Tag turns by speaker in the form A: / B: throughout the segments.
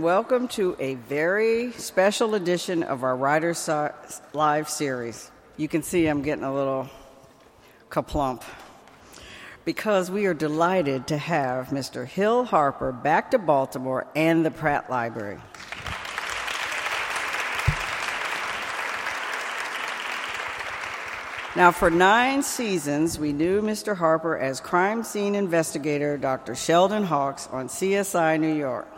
A: Welcome to a very special edition of our Writers Live series. You can see I'm getting a little kaplump because we are delighted to have Mr. Hill Harper back to Baltimore and the Pratt Library. Now, for nine seasons, we knew Mr. Harper as crime scene investigator Dr. Sheldon Hawkes on CSI New York.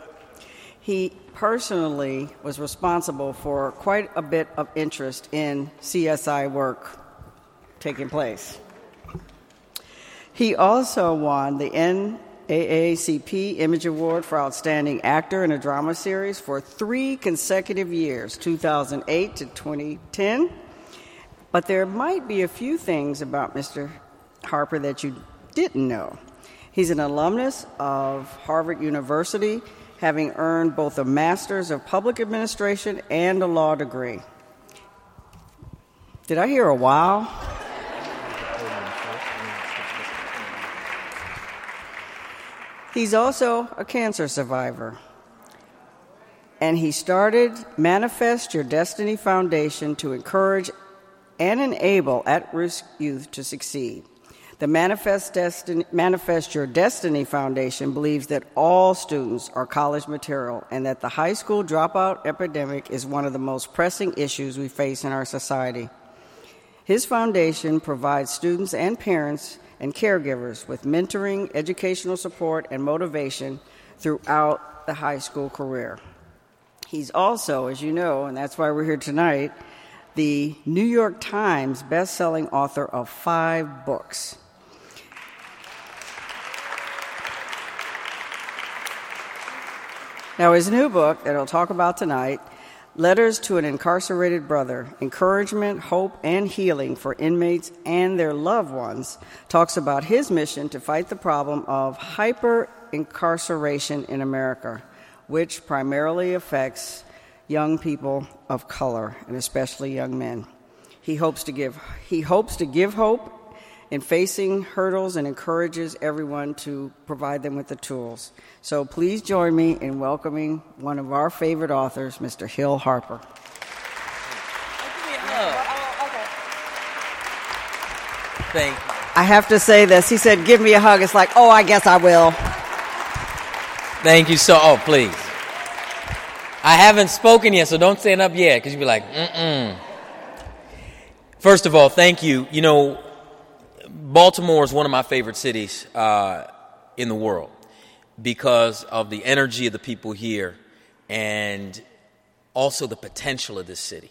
A: He personally was responsible for quite a bit of interest in CSI work taking place. He also won the NAACP Image Award for Outstanding Actor in a Drama Series for three consecutive years, 2008 to 2010. But there might be a few things about Mr. Harper that you didn't know. He's an alumnus of Harvard University having earned both a Master's of Public Administration and a law degree. Did I hear a wow? He's also a cancer survivor. And he started Manifest Your Destiny Foundation to encourage and enable at risk youth to succeed. The Manifest, Manifest Your Destiny Foundation believes that all students are college material and that the high school dropout epidemic is one of the most pressing issues we face in our society. His foundation provides students and parents and caregivers with mentoring, educational support, and motivation throughout the high school career. He's also, as you know, and that's why we're here tonight, the New York Times best-selling author of five books. Now, his new book that I'll talk about tonight, Letters to an Incarcerated Brother Encouragement, Hope, and Healing for Inmates and Their Loved Ones, talks about his mission to fight the problem of hyper incarceration in America, which primarily affects young people of color, and especially young men. He hopes to give, he hopes to give hope in facing hurdles and encourages everyone to provide them with the tools. So please join me in welcoming one of our favorite authors, Mr. Hill Harper.
B: Thank you.
A: I have to say this. He said, Give me a hug. It's like, Oh, I guess I will.
B: Thank you so. Oh, please. I haven't spoken yet, so don't stand up yet because you'll be like, mm mm. First of all, thank you. You know, Baltimore is one of my favorite cities uh, in the world because of the energy of the people here and also the potential of this city.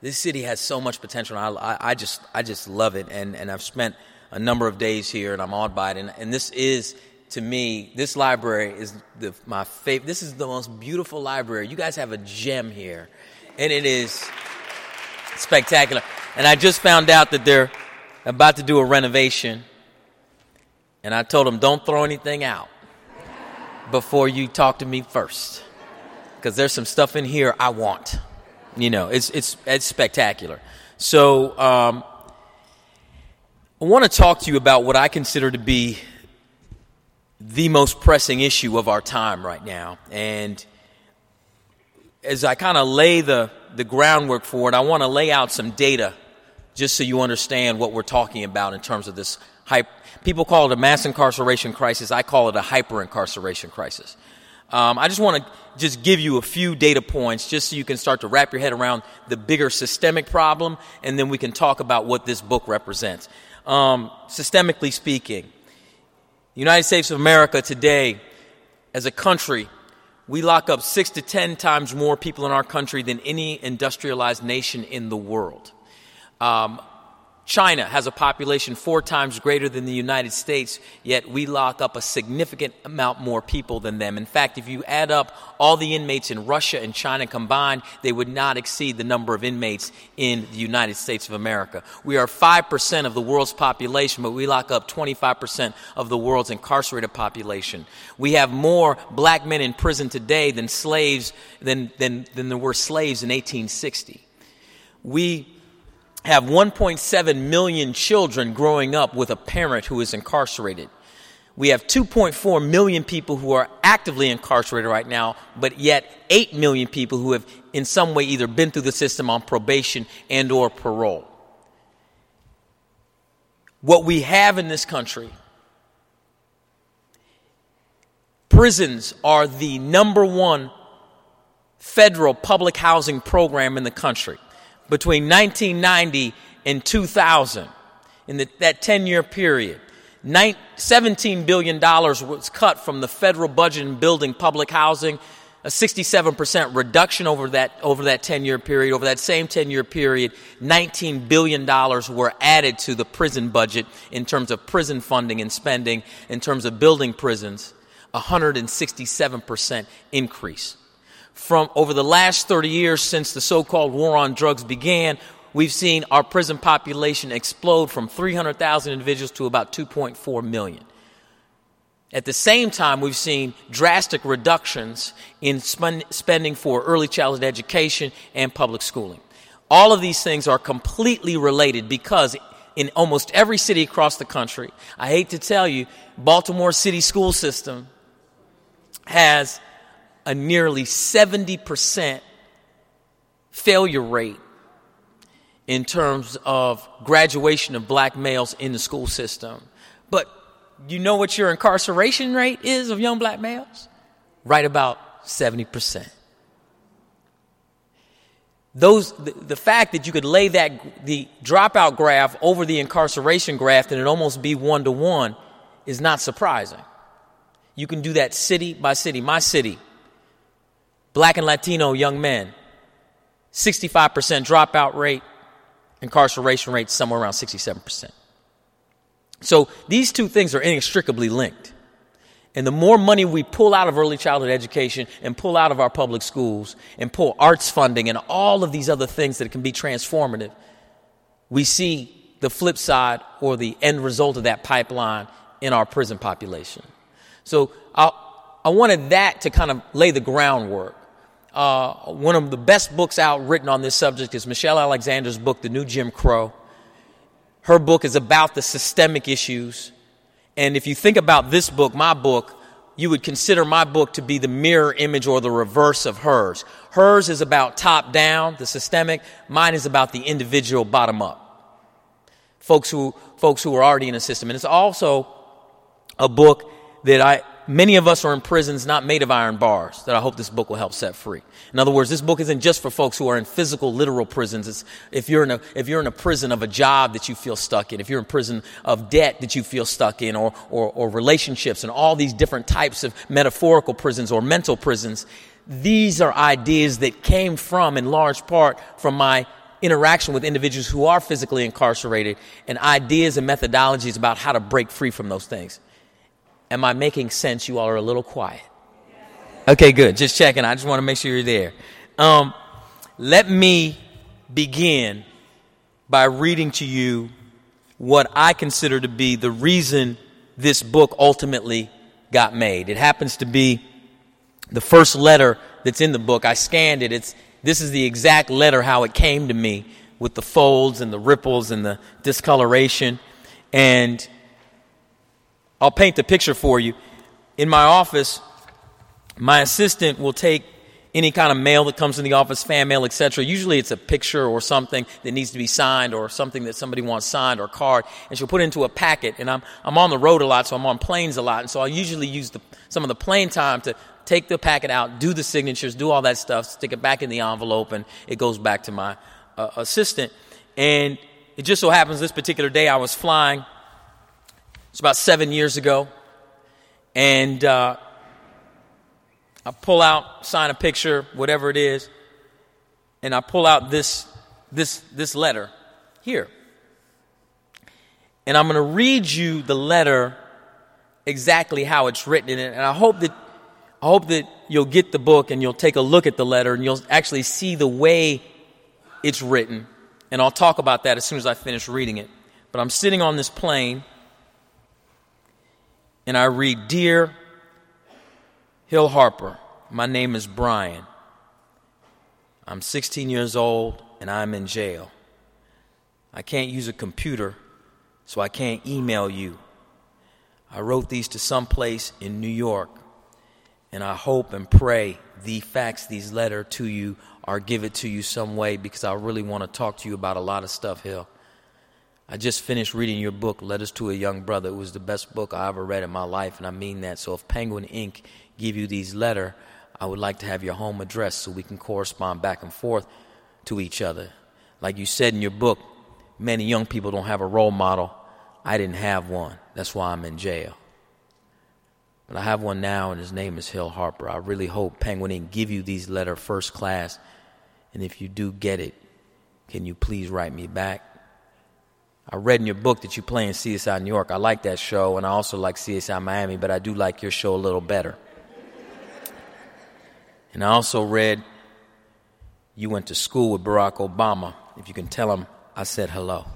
B: This city has so much potential. I, I, I just, I just love it, and, and I've spent a number of days here, and I'm awed by it. And, and this is, to me, this library is the, my favorite. This is the most beautiful library. You guys have a gem here, and it is spectacular. And I just found out that they're about to do a renovation, and I told them, don't throw anything out before you talk to me first. Because there's some stuff in here I want. You know, it's, it's, it's spectacular. So, um, I want to talk to you about what I consider to be the most pressing issue of our time right now. And as I kind of lay the, the groundwork for it, I want to lay out some data just so you understand what we're talking about in terms of this hype. People call it a mass incarceration crisis. I call it a hyper incarceration crisis. Um, I just want to just give you a few data points just so you can start to wrap your head around the bigger systemic problem, and then we can talk about what this book represents. Um, systemically speaking, United States of America today, as a country, we lock up six to ten times more people in our country than any industrialized nation in the world. Um, China has a population four times greater than the United States, yet we lock up a significant amount more people than them. In fact, if you add up all the inmates in Russia and China combined, they would not exceed the number of inmates in the United States of America. We are 5% of the world's population, but we lock up 25% of the world's incarcerated population. We have more black men in prison today than slaves, than, than, than there were slaves in 1860. We have 1.7 million children growing up with a parent who is incarcerated. We have 2.4 million people who are actively incarcerated right now, but yet 8 million people who have in some way either been through the system on probation and or parole. What we have in this country prisons are the number one federal public housing program in the country. Between 1990 and 2000, in the, that 10 year period, $17 billion was cut from the federal budget in building public housing, a 67% reduction over that, over that 10 year period. Over that same 10 year period, $19 billion were added to the prison budget in terms of prison funding and spending, in terms of building prisons, 167% increase. From over the last 30 years since the so called war on drugs began, we've seen our prison population explode from 300,000 individuals to about 2.4 million. At the same time, we've seen drastic reductions in spending for early childhood education and public schooling. All of these things are completely related because in almost every city across the country, I hate to tell you, Baltimore City school system has a nearly 70% failure rate in terms of graduation of black males in the school system. But you know what your incarceration rate is of young black males? Right about 70%. Those, the, the fact that you could lay that, the dropout graph over the incarceration graph and it almost be one to one is not surprising. You can do that city by city. My city, black and Latino young men, 65% dropout rate, incarceration rate somewhere around 67%. So these two things are inextricably linked. And the more money we pull out of early childhood education and pull out of our public schools and pull arts funding and all of these other things that can be transformative, we see the flip side or the end result of that pipeline in our prison population. So I, I wanted that to kind of lay the groundwork uh, one of the best books out written on this subject is Michelle Alexander's book, The New Jim Crow. Her book is about the systemic issues. And if you think about this book, my book, you would consider my book to be the mirror image or the reverse of hers. Hers is about top down, the systemic. Mine is about the individual bottom up. Folks who, folks who are already in a system. And it's also a book that I, many of us are in prisons not made of iron bars that I hope this book will help set free. In other words, this book isn't just for folks who are in physical, literal prisons. It's if you're in a, if you're in a prison of a job that you feel stuck in, if you're in prison of debt that you feel stuck in, or, or, or relationships and all these different types of metaphorical prisons or mental prisons, these are ideas that came from, in large part, from my interaction with individuals who are physically incarcerated and ideas and methodologies about how to break free from those things. Am I making sense? You all are a little quiet. Okay, good. Just checking. I just want to make sure you're there. Um, let me begin by reading to you what I consider to be the reason this book ultimately got made. It happens to be the first letter that's in the book. I scanned it. It's, this is the exact letter how it came to me with the folds and the ripples and the discoloration. And I'll paint the picture for you. In my office, my assistant will take any kind of mail that comes in the office, fan mail, etc. Usually it's a picture or something that needs to be signed or something that somebody wants signed or a card, and she'll put it into a packet. And I'm, I'm on the road a lot, so I'm on planes a lot, and so I usually use the, some of the plane time to take the packet out, do the signatures, do all that stuff, stick it back in the envelope, and it goes back to my uh, assistant. And it just so happens this particular day I was flying it's about seven years ago. And uh, I pull out, sign a picture, whatever it is, and I pull out this, this, this letter here. And I'm going to read you the letter exactly how it's written in it. And I hope that I hope that you'll get the book and you'll take a look at the letter and you'll actually see the way it's written. And I'll talk about that as soon as I finish reading it. But I'm sitting on this plane and I read Dear Hill Harper, my name is Brian. I'm 16 years old and I'm in jail. I can't use a computer, so I can't email you. I wrote these to some place in New York, and I hope and pray the fax these letter to you or give it to you some way because I really want to talk to you about a lot of stuff, Hill. I just finished reading your book, Letters to a Young Brother. It was the best book I ever read in my life, and I mean that. So if Penguin Inc. give you these letter, I would like to have your home address so we can correspond back and forth to each other. Like you said in your book, many young people don't have a role model. I didn't have one. That's why I'm in jail. But I have one now, and his name is Hill Harper. I really hope Penguin Inc. give you these letter first class. And if you do get it, can you please write me back? I read in your book that you play in CSI New York. I like that show, and I also like CSI Miami, but I do like your show a little better. and I also read you went to school with Barack Obama. If you can tell him I said hello.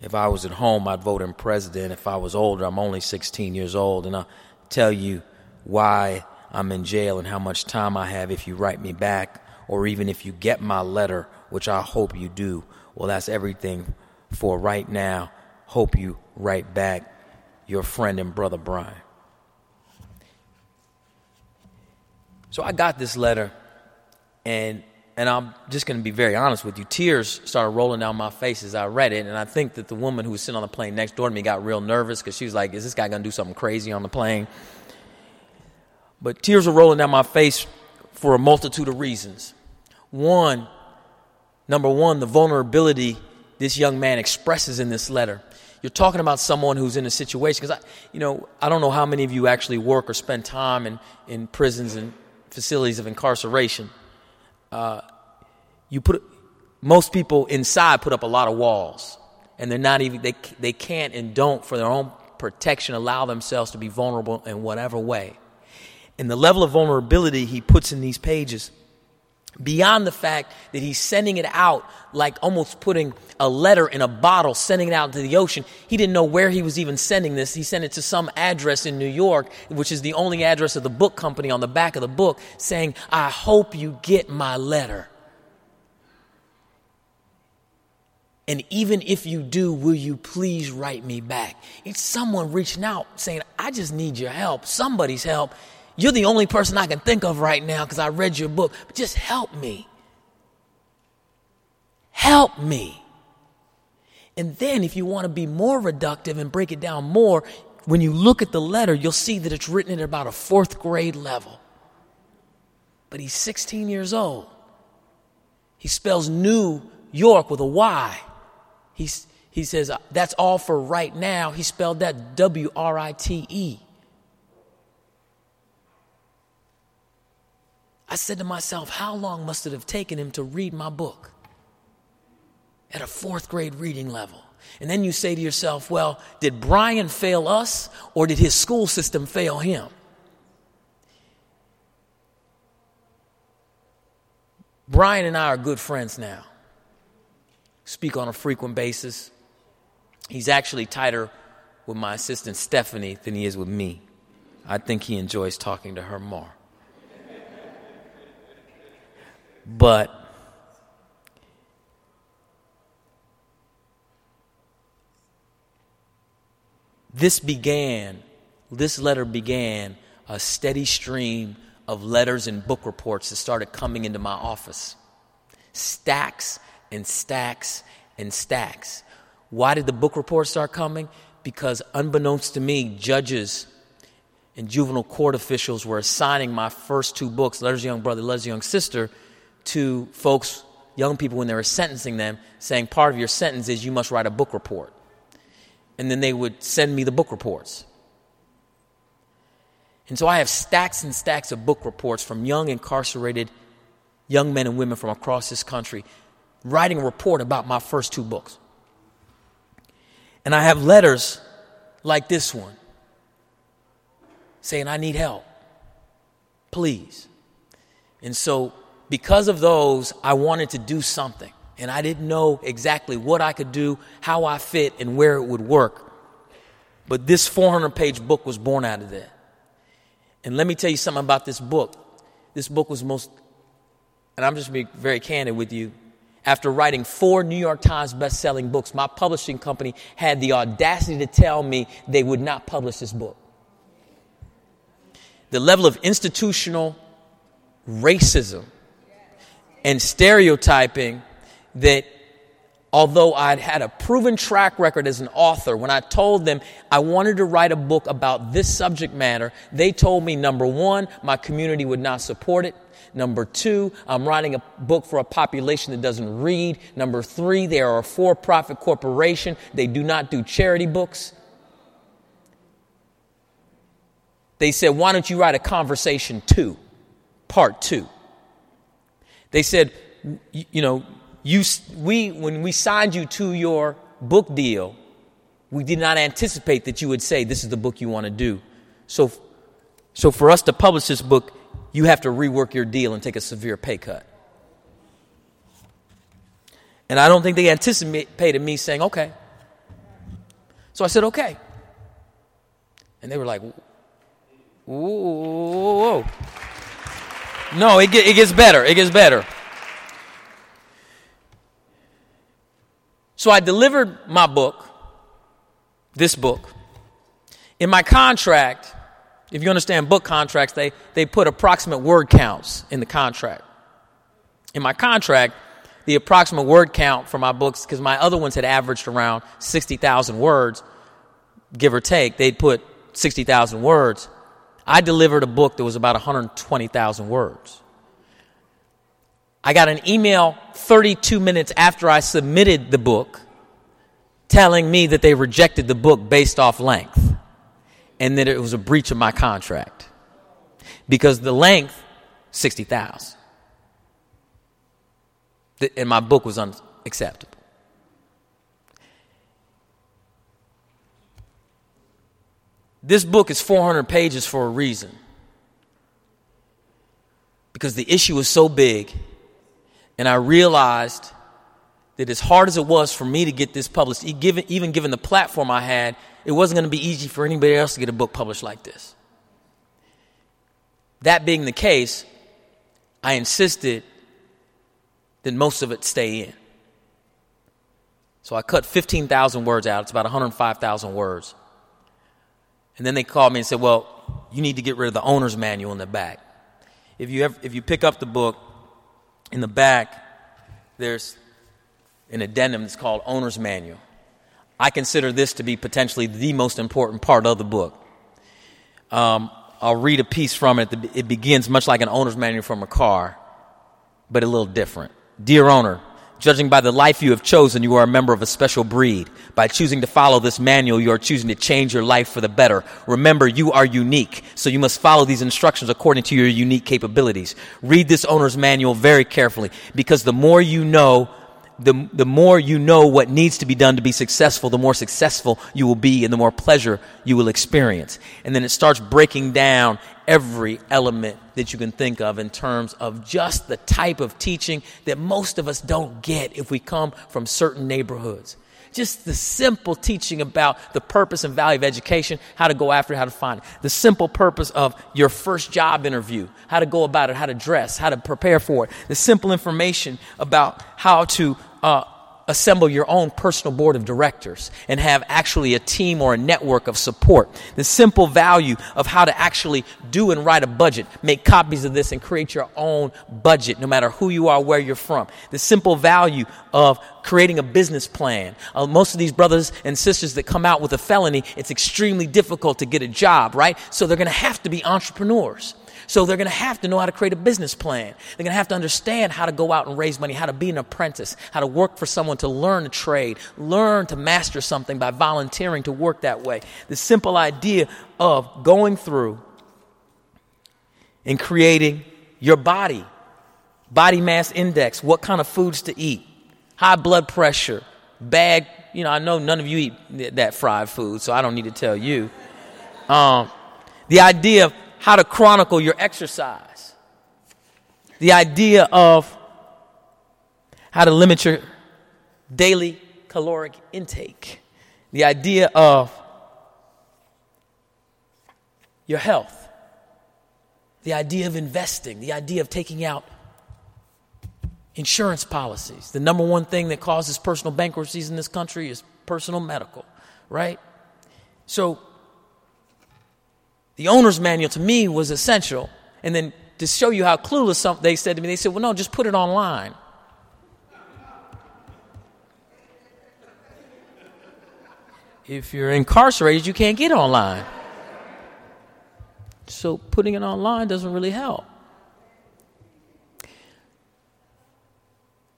B: If I was at home, I'd vote him president. If I was older, I'm only 16 years old, and I'll tell you why I'm in jail and how much time I have if you write me back, or even if you get my letter, which I hope you do. Well, that's everything for right now. Hope you write back your friend and brother Brian. So I got this letter, and and I'm just going to be very honest with you. Tears started rolling down my face as I read it, and I think that the woman who was sitting on the plane next door to me got real nervous because she was like, "Is this guy going to do something crazy on the plane?" But tears were rolling down my face for a multitude of reasons. One, number one, the vulnerability this young man expresses in this letter. You're talking about someone who's in a situation, because I, you know, I don't know how many of you actually work or spend time in, in prisons and facilities of incarceration. Uh, you put, most people inside put up a lot of walls, and they're not even, they, they can't and don't, for their own protection, allow themselves to be vulnerable in whatever way. And the level of vulnerability he puts in these pages beyond the fact that he's sending it out like almost putting a letter in a bottle, sending it out into the ocean. He didn't know where he was even sending this. He sent it to some address in New York, which is the only address of the book company on the back of the book, saying, I hope you get my letter. And even if you do, will you please write me back? It's someone reaching out saying, I just need your help, somebody's help. You're the only person I can think of right now because I read your book. But just help me. Help me. And then, if you want to be more reductive and break it down more, when you look at the letter, you'll see that it's written at about a fourth grade level. But he's 16 years old. He spells New York with a Y. He's, he says, that's all for right now. He spelled that W R I T E. I said to myself, how long must it have taken him to read my book? At a fourth grade reading level. And then you say to yourself, well, did Brian fail us or did his school system fail him? Brian and I are good friends now. Speak on a frequent basis. He's actually tighter with my assistant Stephanie than he is with me. I think he enjoys talking to her more. But this began, this letter began a steady stream of letters and book reports that started coming into my office. Stacks and stacks and stacks. Why did the book reports start coming? Because, unbeknownst to me, judges and juvenile court officials were assigning my first two books, Letters of Young Brother, Letters of Young Sister, to folks, young people, when they were sentencing them, saying part of your sentence is you must write a book report. And then they would send me the book reports. And so I have stacks and stacks of book reports from young incarcerated young men and women from across this country writing a report about my first two books. And I have letters like this one saying, I need help. Please. And so because of those, I wanted to do something. And I didn't know exactly what I could do, how I fit, and where it would work. But this 400 page book was born out of that. And let me tell you something about this book. This book was most, and I'm just being very candid with you, after writing four New York Times best-selling books, my publishing company had the audacity to tell me they would not publish this book. The level of institutional racism and stereotyping that although I'd had a proven track record as an author, when I told them I wanted to write a book about this subject matter, they told me number one, my community would not support it. Number two, I'm writing a book for a population that doesn't read. Number three, they are a for profit corporation. They do not do charity books. They said, Why don't you write a conversation two, part two? They said, You know, you, we, when we signed you to your book deal, we did not anticipate that you would say, This is the book you want to do. So, so for us to publish this book, you have to rework your deal and take a severe pay cut. And I don't think they anticipated me saying, okay. So I said, okay. And they were like, whoa. No, it, get, it gets better. It gets better. So I delivered my book, this book. In my contract, if you understand book contracts, they, they put approximate word counts in the contract. In my contract, the approximate word count for my books, because my other ones had averaged around 60,000 words, give or take, they'd put 60,000 words. I delivered a book that was about 120,000 words. I got an email 32 minutes after I submitted the book telling me that they rejected the book based off length and that it was a breach of my contract because the length 60,000 and my book was unacceptable. This book is 400 pages for a reason. Because the issue was so big, and I realized that as hard as it was for me to get this published, even given the platform I had, it wasn't going to be easy for anybody else to get a book published like this. That being the case, I insisted that most of it stay in. So I cut 15,000 words out. It's about 105,000 words. And then they called me and said, Well, you need to get rid of the owner's manual in the back. If you, if you pick up the book, in the back, there's an addendum that's called owner's manual. I consider this to be potentially the most important part of the book. Um, I'll read a piece from it. It begins much like an owner's manual from a car, but a little different. Dear owner, judging by the life you have chosen, you are a member of a special breed. By choosing to follow this manual, you are choosing to change your life for the better. Remember, you are unique, so you must follow these instructions according to your unique capabilities. Read this owner's manual very carefully, because the more you know, the, the more you know what needs to be done to be successful, the more successful you will be and the more pleasure you will experience. And then it starts breaking down every element that you can think of in terms of just the type of teaching that most of us don't get if we come from certain neighborhoods. Just the simple teaching about the purpose and value of education, how to go after it, how to find it. The simple purpose of your first job interview, how to go about it, how to dress, how to prepare for it. The simple information about how to uh, assemble your own personal board of directors and have actually a team or a network of support. The simple value of how to actually do and write a budget, make copies of this and create your own budget, no matter who you are, where you're from. The simple value of creating a business plan. Uh, most of these brothers and sisters that come out with a felony, it's extremely difficult to get a job, right? So they're going to have to be entrepreneurs. So they're going to have to know how to create a business plan. They're going to have to understand how to go out and raise money, how to be an apprentice, how to work for someone to learn a trade, learn to master something by volunteering to work that way. The simple idea of going through and creating your body, body mass index, what kind of foods to eat, high blood pressure, bag. You know, I know none of you eat that fried food, so I don't need to tell you. Um, the idea of how to chronicle your exercise. The idea of how to limit your daily caloric intake. The idea of your health. The idea of investing. The idea of taking out Insurance policies. The number one thing that causes personal bankruptcies in this country is personal medical, right? So the owner's manual to me was essential. And then to show you how clueless some, they said to me, they said, well, no, just put it online. If you're incarcerated, you can't get online. So putting it online doesn't really help.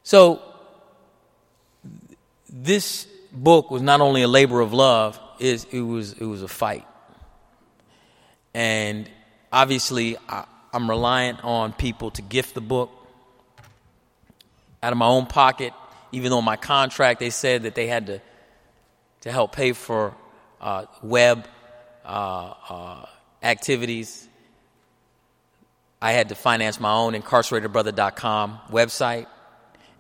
B: So this book was not only a labor of love, it, was, it was a fight. And obviously, I, I'm reliant on people to gift the book out of my own pocket, even though my contract they said that they had to, to help pay for uh, web uh, uh, activities. I had to finance my own incarceratedbrother.com website.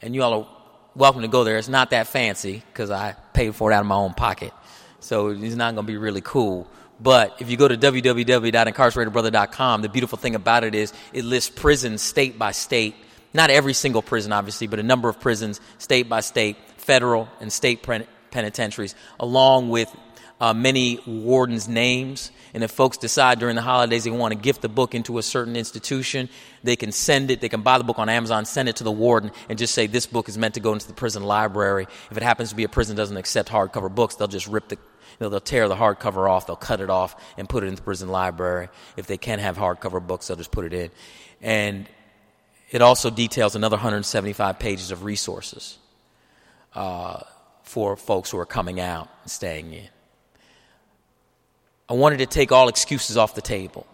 B: And you all are welcome to go there. It's not that fancy because I paid for it out of my own pocket. So it's not going to be really cool. But if you go to www.incarceratedbrother.com, the beautiful thing about it is it lists prisons state by state. Not every single prison, obviously, but a number of prisons, state by state, federal and state penitentiaries, along with uh, many wardens' names. And if folks decide during the holidays they want to gift the book into a certain institution, they can send it, they can buy the book on Amazon, send it to the warden, and just say this book is meant to go into the prison library. If it happens to be a prison doesn't accept hardcover books, they'll just rip the you know, they'll tear the hardcover off, they'll cut it off and put it in the prison library. If they can have hardcover books, they'll just put it in. And it also details another 175 pages of resources uh, for folks who are coming out and staying in. I wanted to take all excuses off the table.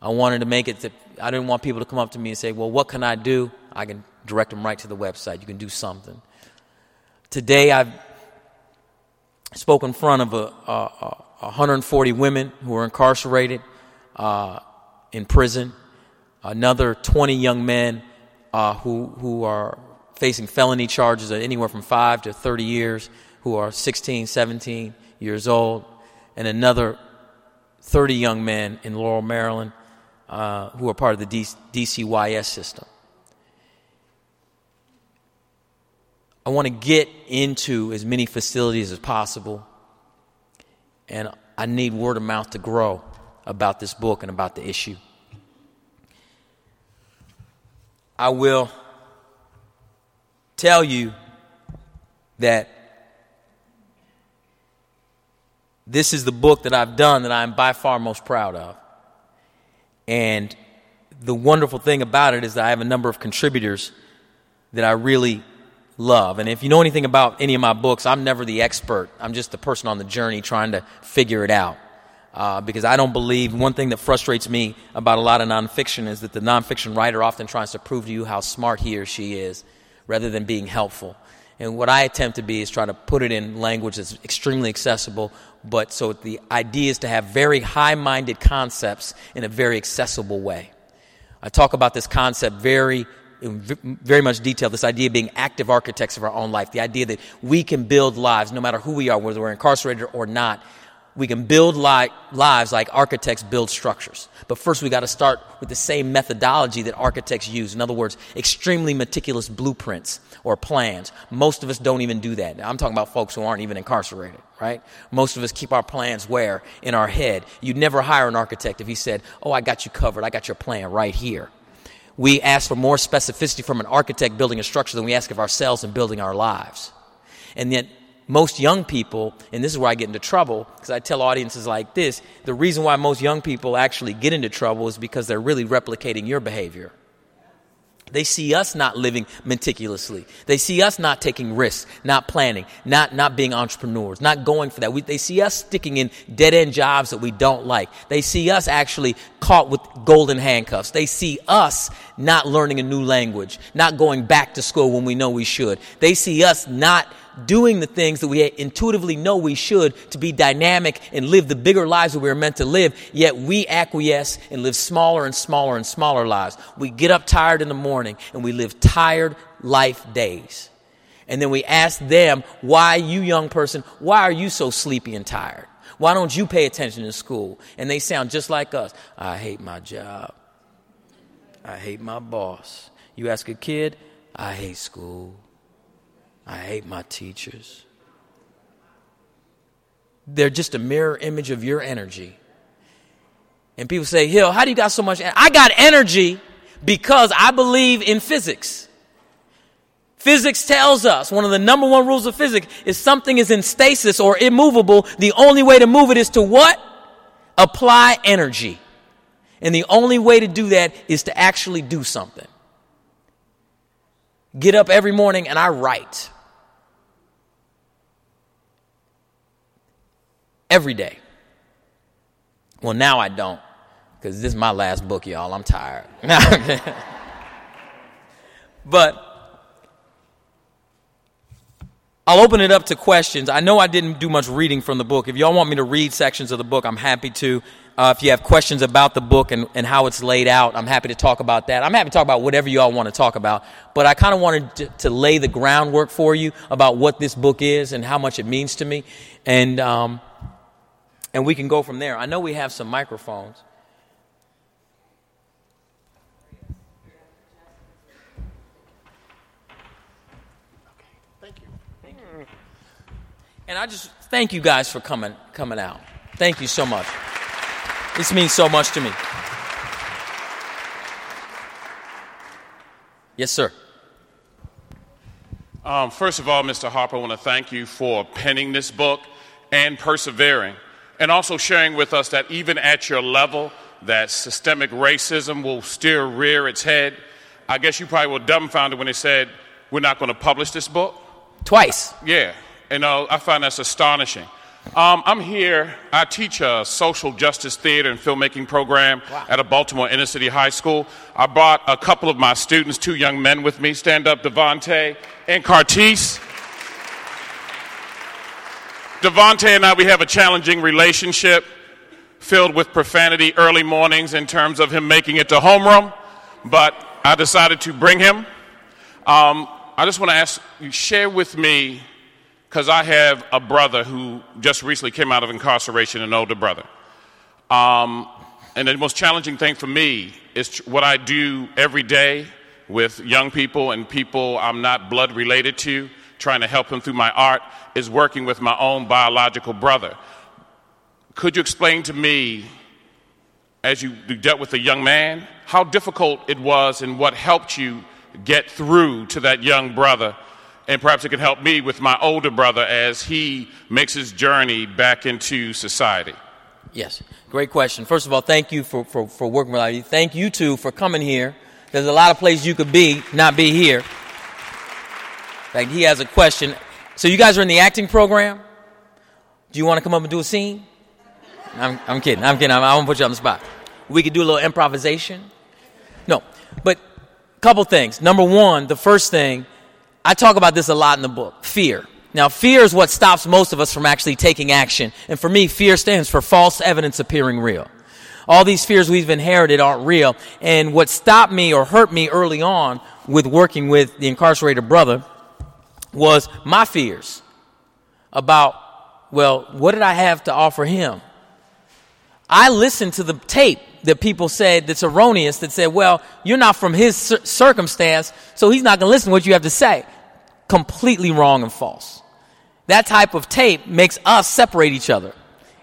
B: I wanted to make it that I didn't want people to come up to me and say, Well, what can I do? I can direct them right to the website. You can do something. Today, I've spoke in front of a, a, a 140 women who are incarcerated uh, in prison, another 20 young men uh, who, who are facing felony charges of anywhere from 5 to 30 years, who are 16, 17 years old, and another 30 young men in Laurel, Maryland, uh, who are part of the D- DCYS system. I want to get into as many facilities as possible, and I need word of mouth to grow about this book and about the issue. I will tell you that this is the book that I've done that I'm by far most proud of. And the wonderful thing about it is that I have a number of contributors that I really love. And if you know anything about any of my books, I'm never the expert. I'm just the person on the journey trying to figure it out. Uh, because I don't believe one thing that frustrates me about a lot of nonfiction is that the nonfiction writer often tries to prove to you how smart he or she is rather than being helpful. And what I attempt to be is try to put it in language that's extremely accessible, but so the idea is to have very high minded concepts in a very accessible way. I talk about this concept very very much detail this idea of being active architects of our own life, the idea that we can build lives no matter who we are, whether we're incarcerated or not. We can build li- lives like architects build structures. But first, we got to start with the same methodology that architects use. In other words, extremely meticulous blueprints or plans. Most of us don't even do that. Now, I'm talking about folks who aren't even incarcerated, right? Most of us keep our plans where? In our head. You'd never hire an architect if he said, Oh, I got you covered. I got your plan right here we ask for more specificity from an architect building a structure than we ask of ourselves in building our lives. And yet, most young people, and this is where I get into trouble, because I tell audiences like this the reason why most young people actually get into trouble is because they're really replicating your behavior. They see us not living meticulously. They see us not taking risks, not planning, not, not being entrepreneurs, not going for that. We, they see us sticking in dead end jobs that we don't like. They see us actually caught with golden handcuffs. They see us not learning a new language, not going back to school when we know we should. They see us not doing the things that we intuitively know we should to be dynamic and live the bigger lives that we are meant to live, yet we acquiesce and live smaller and smaller and smaller lives. We get up tired in the morning and we live tired life days. And then we ask them, why you young person, why are you so sleepy and tired? Why don't you pay attention in school? And they sound just like us. I hate my job. I hate my boss. You ask a kid, I hate school. I hate my teachers. They're just a mirror image of your energy. And people say, Hill, how do you got so much? I got energy because I believe in physics. Physics tells us one of the number one rules of physics is something is in stasis or immovable. The only way to move it is to what? Apply energy. And the only way to do that is to actually do something. Get up every morning and I write. Every day. Well, now I don't because this is my last book, y'all. I'm tired. but I'll open it up to questions. I know I didn't do much reading from the book. If y'all want me to read sections of the book, I'm happy to. Uh, if you have questions about the book and, and how it's laid out, I'm happy to talk about that. I'm happy to talk about whatever y'all want to talk about. But I kind of wanted to, to, lay the groundwork for you about what this book is and how much it means to me. And, um, and we can go from there. I know we have some microphones. And I just thank you guys for coming coming out. Thank you so much. This means so much to me. Yes, sir.
C: Um, first of all, Mr. Harper, I want to thank you for penning this book and persevering, and also sharing with us that even at your level, that systemic racism will still rear its head. I guess you probably were dumbfounded when they said we're not going to publish this book.
B: Twice.
C: Yeah. You know, I find that's astonishing. Um, I'm here. I teach a social justice theater and filmmaking program wow. at a Baltimore inner city high school. I brought a couple of my students, two young men with me, stand up, Devonte and Cartise. Devonte and I, we have a challenging relationship filled with profanity early mornings in terms of him making it to homeroom, but I decided to bring him. Um, I just want to ask you, share with me because I have a brother who just recently came out of incarceration, an older brother. Um, and the most challenging thing for me is what I do every day with young people and people I'm not blood related to, trying to help him through my art, is working with my own biological brother. Could you explain to me, as you dealt with a young man, how difficult it was and what helped you get through to that young brother and perhaps it can help me with my older brother as he makes his journey back into society.
B: Yes, great question. First of all, thank you for, for, for working with us. Thank you, too, for coming here. There's a lot of places you could be, not be here. Like, he has a question. So, you guys are in the acting program? Do you want to come up and do a scene? I'm, I'm kidding. I'm kidding. I'm, I won't put you on the spot. We could do a little improvisation. No, but a couple things. Number one, the first thing I talk about this a lot in the book fear. Now, fear is what stops most of us from actually taking action. And for me, fear stands for false evidence appearing real. All these fears we've inherited aren't real. And what stopped me or hurt me early on with working with the incarcerated brother was my fears about, well, what did I have to offer him? I listened to the tape that people said that's erroneous that said, well, you're not from his circumstance, so he's not going to listen to what you have to say completely wrong and false. That type of tape makes us separate each other.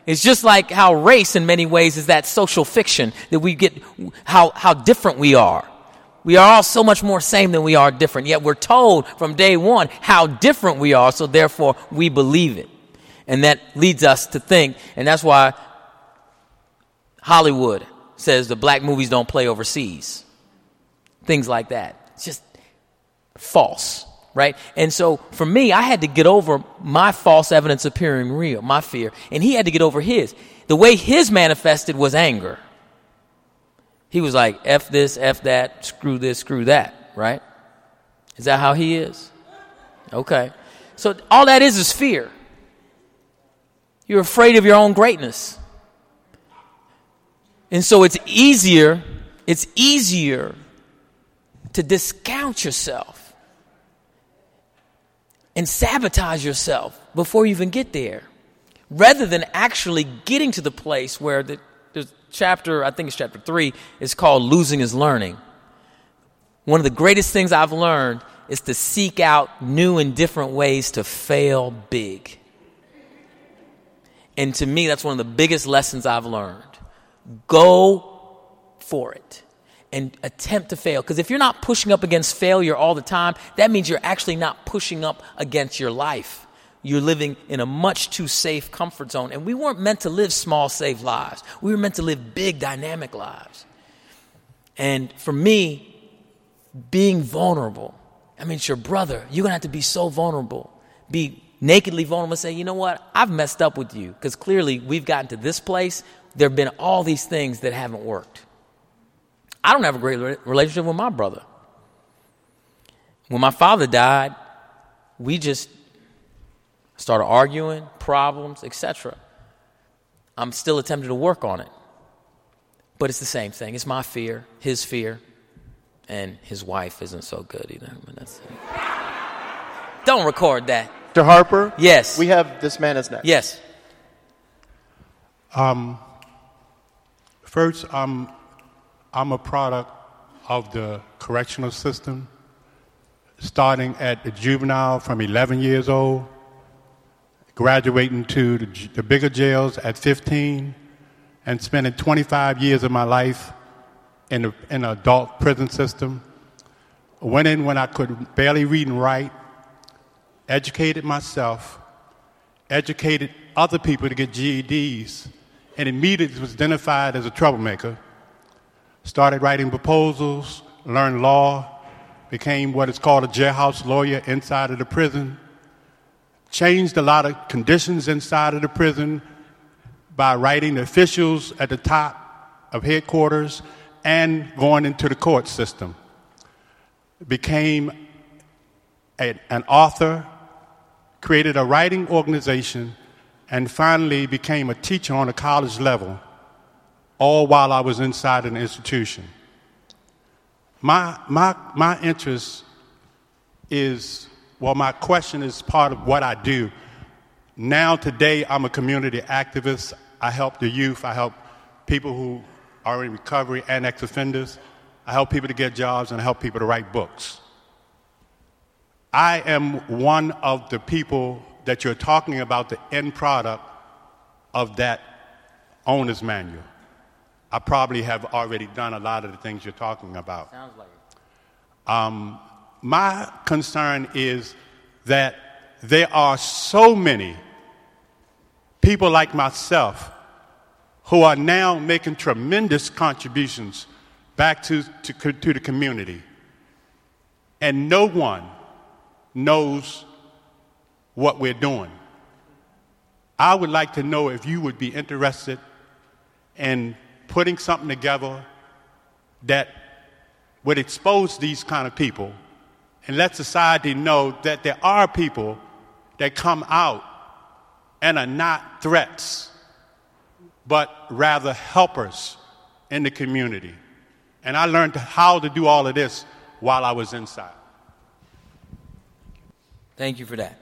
B: It's just like how race, in many ways, is that social fiction that we get how, how different we are. We are all so much more same than we are different. Yet we're told from day one how different we are, so therefore we believe it. And that leads us to think, and that's why Hollywood says the black movies don't play overseas. Things like that. It's just false right? And so for me, I had to get over my false evidence appearing real, my fear, and he had to get over his. The way his manifested was anger. He was like, F this, F that, screw this, screw that, right? Is that how he is? Okay. So all that is is fear. You're afraid of your own greatness. And so it's easier, it's easier to discount yourself and sabotage yourself before you even get there rather than actually getting to the place where the, chapter, I think it's chapter three, is called Losing is Learning. One of the greatest things I've learned is to seek out new and different ways to fail big. And to me, that's one of the biggest lessons I've learned. Go for it and attempt to fail. Because if you're not pushing up against failure all the time, that means you're actually not pushing up against your life. You're living in a much too safe comfort zone. And we weren't meant to live small, safe lives. We were meant to live big, dynamic lives. And for me, being vulnerable, I mean, it's your brother. You're going to have to be so vulnerable. Be nakedly vulnerable and say, you know what? I've messed up with you. Because clearly we've gotten to this place. There have been all these things that haven't worked. I don't have a great relationship with my brother. When my father died, we just started arguing, problems, etc. I'm still attempting to work on it. But it's the same thing. It's my fear, his fear, and his wife isn't so good either. Don't record that.
D: Mr. Harper?
B: Yes.
D: We have this man as next.
B: Yes.
E: Um, first, um, I'm a product of the correctional system, starting at the juvenile from 11 years old, graduating to the, bigger jails at 15, and spending 25 years of my life in the, in adult prison system. Went in when I could barely read and write, educated myself, educated other people to get GEDs, and immediately was identified as a troublemaker started writing proposals, learned law, became what is called a jailhouse lawyer inside of the prison, changed a lot of conditions inside of the prison by writing officials at the top of headquarters and going into the court system. Became a, an author, created a writing organization, and finally became a teacher on a college level all while I was inside an institution. My, my, my interest is, well, my question is part of what I do. Now, today, I'm a community activist. I help the youth, I help people who are in recovery and ex offenders. I help people to get jobs and I help people to write books. I am one of the people that you're talking about, the end product of that owner's manual. I probably have already done a lot of the things you're talking about.
B: Sounds like
E: it. Um, my concern is that there are so many people like myself who are now making tremendous contributions back to, to, to the community. And no one knows what we're doing. I would like to know if you would be interested in putting something together that would expose these kind of people and let society know that there are people that come out and are not threats, but rather helpers in the community. And I learned how to do all of this while I was inside.
B: Thank you for that.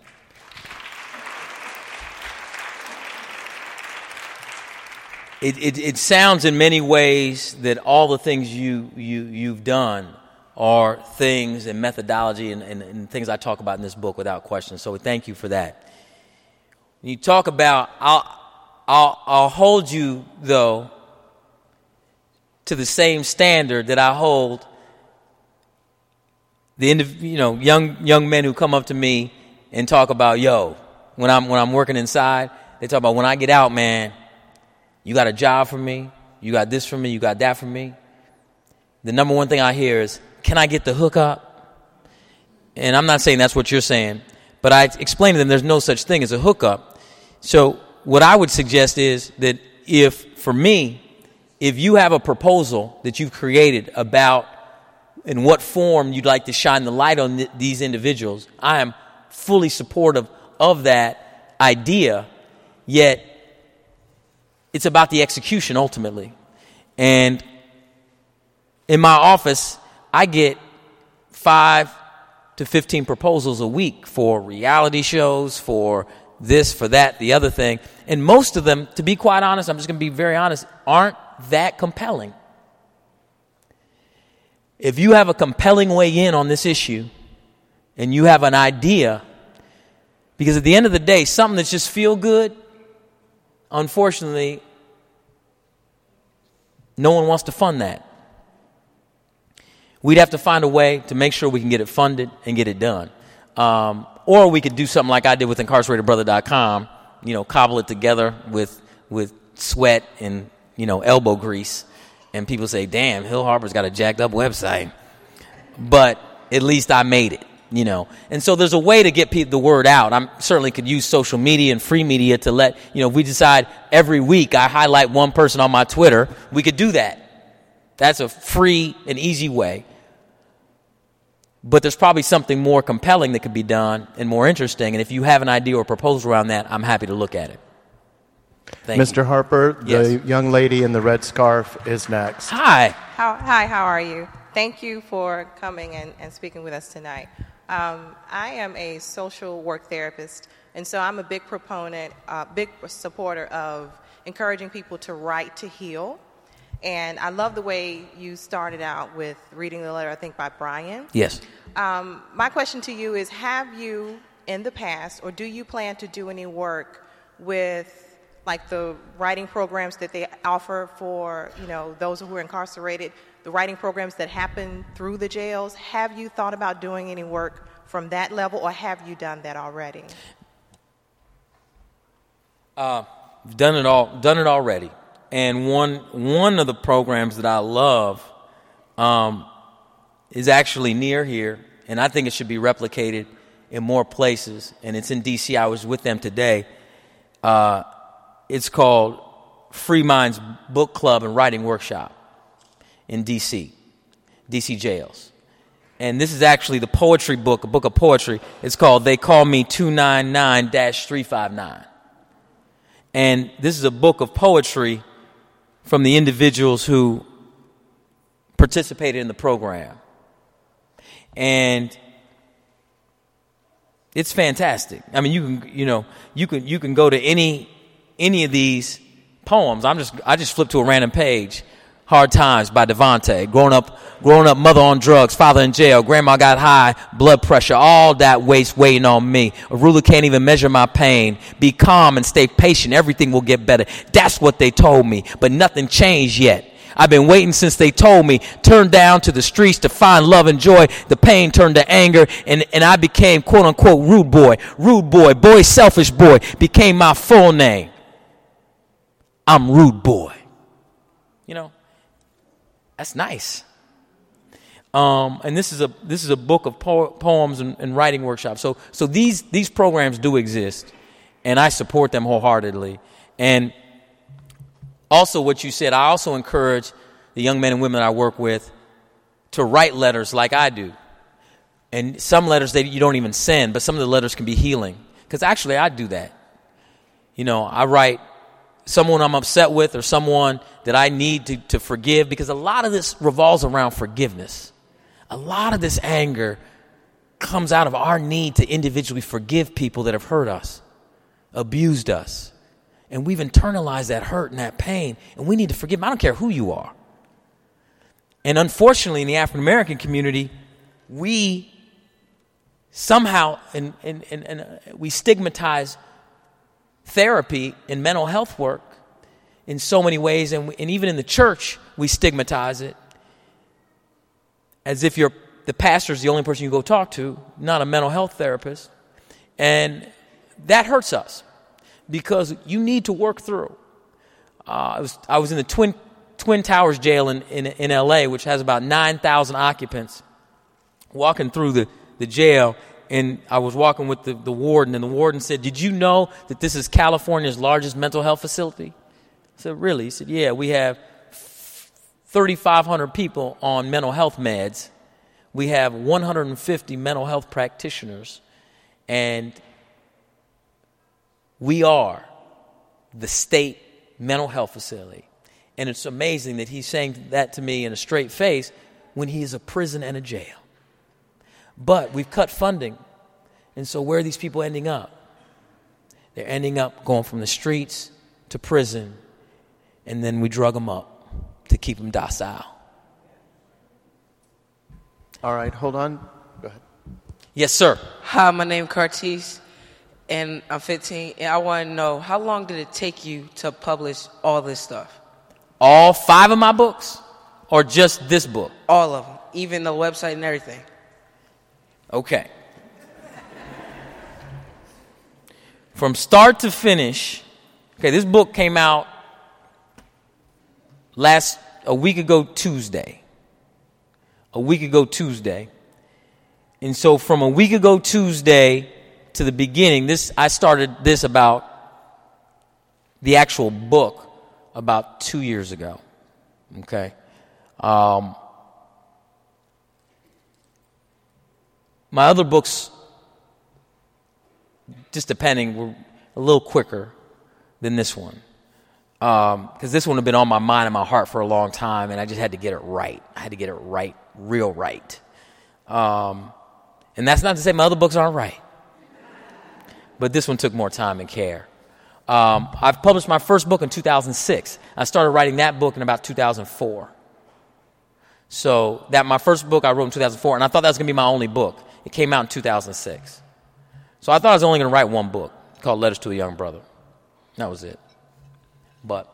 B: it, it, it sounds in many ways that all the things you, you, you've done are things and methodology and, and, and things I talk about in this book without question. So thank you for that. When you talk about, I'll, I'll, I'll hold you, though, to the same standard that I hold the you know young young men who come up to me and talk about yo when I'm when I'm working inside they talk about when I get out man you got a job for me. You got this for me. You got that for me. The number one thing I hear is, can I get the hookup? And I'm not saying that's what you're saying, but I explain to them there's no such thing as a hookup. So what I would suggest is that if, for me, if you have a proposal that you've created about in what form you'd like to shine the light on th- these individuals, I am fully supportive of that idea. Yet it's about the execution ultimately. And in my office, I get five to 15 proposals a week for reality shows, for this, for that, the other thing. And most of them, to be quite honest, I'm just going to be very honest, aren't that compelling. If you have a compelling way in on this issue, and you have an idea, because at the end of the day, something that's just feel good, unfortunately, no one wants to fund that. We'd have to find a way to make sure we can get it funded and get it done. Um, or we could do something like I did with incarceratedbrother.com, you know, cobble it together with, with sweat and, you know, elbow grease. And people say, damn, Hill Harper's got a jacked up website. But at least I made it, you know. And so there's a way to get the word out. I certainly could use social media and free media to let, you know, if we decide every week I highlight one person on my Twitter, we could do that. That's a free and easy way but there's probably something more compelling that could be done and more interesting. And if you have an idea or proposal around that, I'm happy to look at it. Thank
D: Mr.
B: You.
D: Harper,
B: yes.
D: the young lady in the red scarf is next.
B: Hi.
F: How, hi, how are you? Thank you for coming and, and speaking with us tonight. Um, I am a social work therapist, and so I'm a big proponent, uh, big supporter of encouraging people to write to heal and I love the way you started out with reading the letter, I think, by Brian.
B: Yes.
F: Um, my question to you is Have you, in the past, or do you plan to do any work with like the writing programs that they offer for you know those who are incarcerated the writing programs that happen through the jails have you thought about doing any work from that level or have you done that already
B: uh, done it all done it already and one one of the programs that I love um, is actually near here, and I think it should be replicated in more places. And it's in D.C. I was with them today. Uh, it's called Free Minds Book Club and Writing Workshop in D.C. D.C. jails. And this is actually the poetry book, a book of poetry. It's called They Call Me 299 359. And this is a book of poetry from the individuals who participated in the program. And it's fantastic. I mean, you can, you know, you can, you can go to any, any of these poems. I'm just, I just flipped to a random page. Hard Times by Devonte. Growing up, growing up, mother on drugs, father in jail, grandma got high, blood pressure, all that waste waiting on me. A ruler can't even measure my pain. Be calm and stay patient. Everything will get better. That's what they told me, but nothing changed yet. I've been waiting since they told me, turn down to the streets to find love and joy. The pain turned to anger, and, and I became quote unquote rude boy. Rude boy, boy, selfish boy became my full name. I'm rude boy. You know? That's nice. Um, and this is a this is a book of po- poems and, and, writing workshops. So so these these programs do exist, and I support them wholeheartedly. And also, what you said, I also encourage the young men and women I work with to write letters like I do. And some letters that you don't even send, but some of the letters can be healing. Because actually, I do that. You know, I write someone I'm upset with or someone that I need to, to forgive because a lot of this revolves around forgiveness. A lot of this anger comes out of our need to individually forgive people that have hurt us, abused us. And we've internalized that hurt and that pain, and we need to forgive them. I don't care who you are. And unfortunately, in the African American community, we somehow and, and, and, and, we stigmatize therapy and mental health work in so many ways, and, and even in the church, we stigmatize it as if you're the pastor is the only person you go talk to, not a mental health therapist. And that hurts us because you need to work through. Uh, I, was, I was in the Twin, Twin Towers jail in, in, in LA, which has about 9,000 occupants, walking through the, the jail, and I was walking with the, the warden, and the warden said, Did you know that this is California's largest mental health facility? I said, Really? He said, Yeah, we have 3,500 people on mental health meds. We have 150 mental health practitioners, and we are the state mental health facility. And it's amazing that he's saying that to me in a straight face when he is a prison and a jail. But we've cut funding. And so, where are these people ending up? They're ending up going from the streets to prison, and then we drug them up to keep them docile.
D: All right, hold on. Go ahead.
B: Yes, sir.
G: Hi, my name is Cartiz, and I'm 15. And I want to know how long did it take you to publish all this stuff?
B: All five of my books, or just this book?
G: All of them, even the website and everything.
B: Okay. From start to finish, okay, this book came out last a week ago Tuesday. A week ago Tuesday. And so from a week ago Tuesday to the beginning, this I started this about the actual book about two years ago. Okay. Um, my other books, just depending, were a little quicker than this one. Because um, this one had been on my mind and my heart for a long time, and I just had to get it right. I had to get it right, real right. Um, and that's not to say my other books aren't right. But this one took more time and care. Um, I've published my first book in 2006. I started writing that book in about 2004. So that my first book I wrote in 2004, and I thought that was going to be my only book. It came out in 2006. So I thought I was only going to write one book called Letters to a Young Brother. That was it. But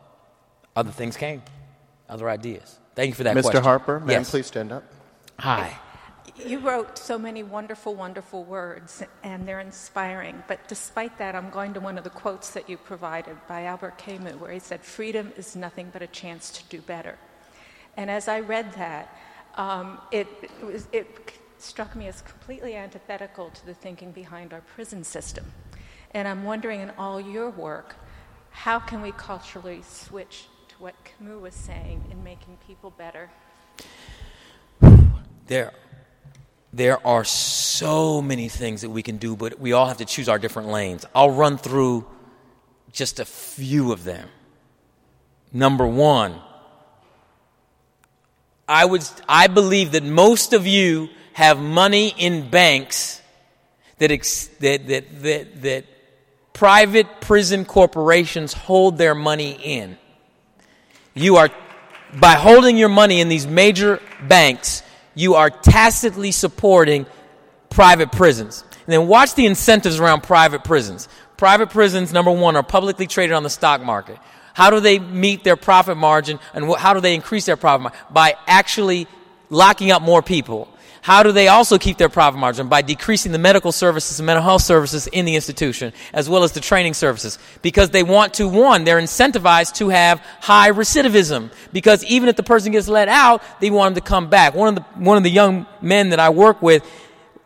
B: other things came, other ideas. Thank you for that
D: Mr.
B: question.
D: Harper, ma'am,
B: yes.
D: please stand up.
B: Hi.
H: You wrote so many wonderful, wonderful words, and they're inspiring. But despite that, I'm going to one of the quotes that you provided by Albert Camus, where he said, Freedom is nothing but a chance to do better. And as I read that, um, it, it, was, it struck me as completely antithetical to the thinking behind our prison system. And I'm wondering, in all your work, how can we culturally switch to what Camus was saying in making people better?
B: There, there are so many things that we can do, but we all have to choose our different lanes. I'll run through just a few of them. Number one, I would I believe that most of you have money in banks that ex, that, that that that private prison corporations hold their money in. You are by holding your money in these major banks, you are tacitly supporting private prisons. And then watch the incentives around private prisons. Private prisons, number one, are publicly traded on the stock market. How do they meet their profit margin and how do they increase their profit margin? By actually locking up more people. How do they also keep their profit margin? By decreasing the medical services and mental health services in the institution, as well as the training services. Because they want to, one, they're incentivized to have high recidivism. Because even if the person gets let out, they want them to come back. One of the, one of the young men that I work with,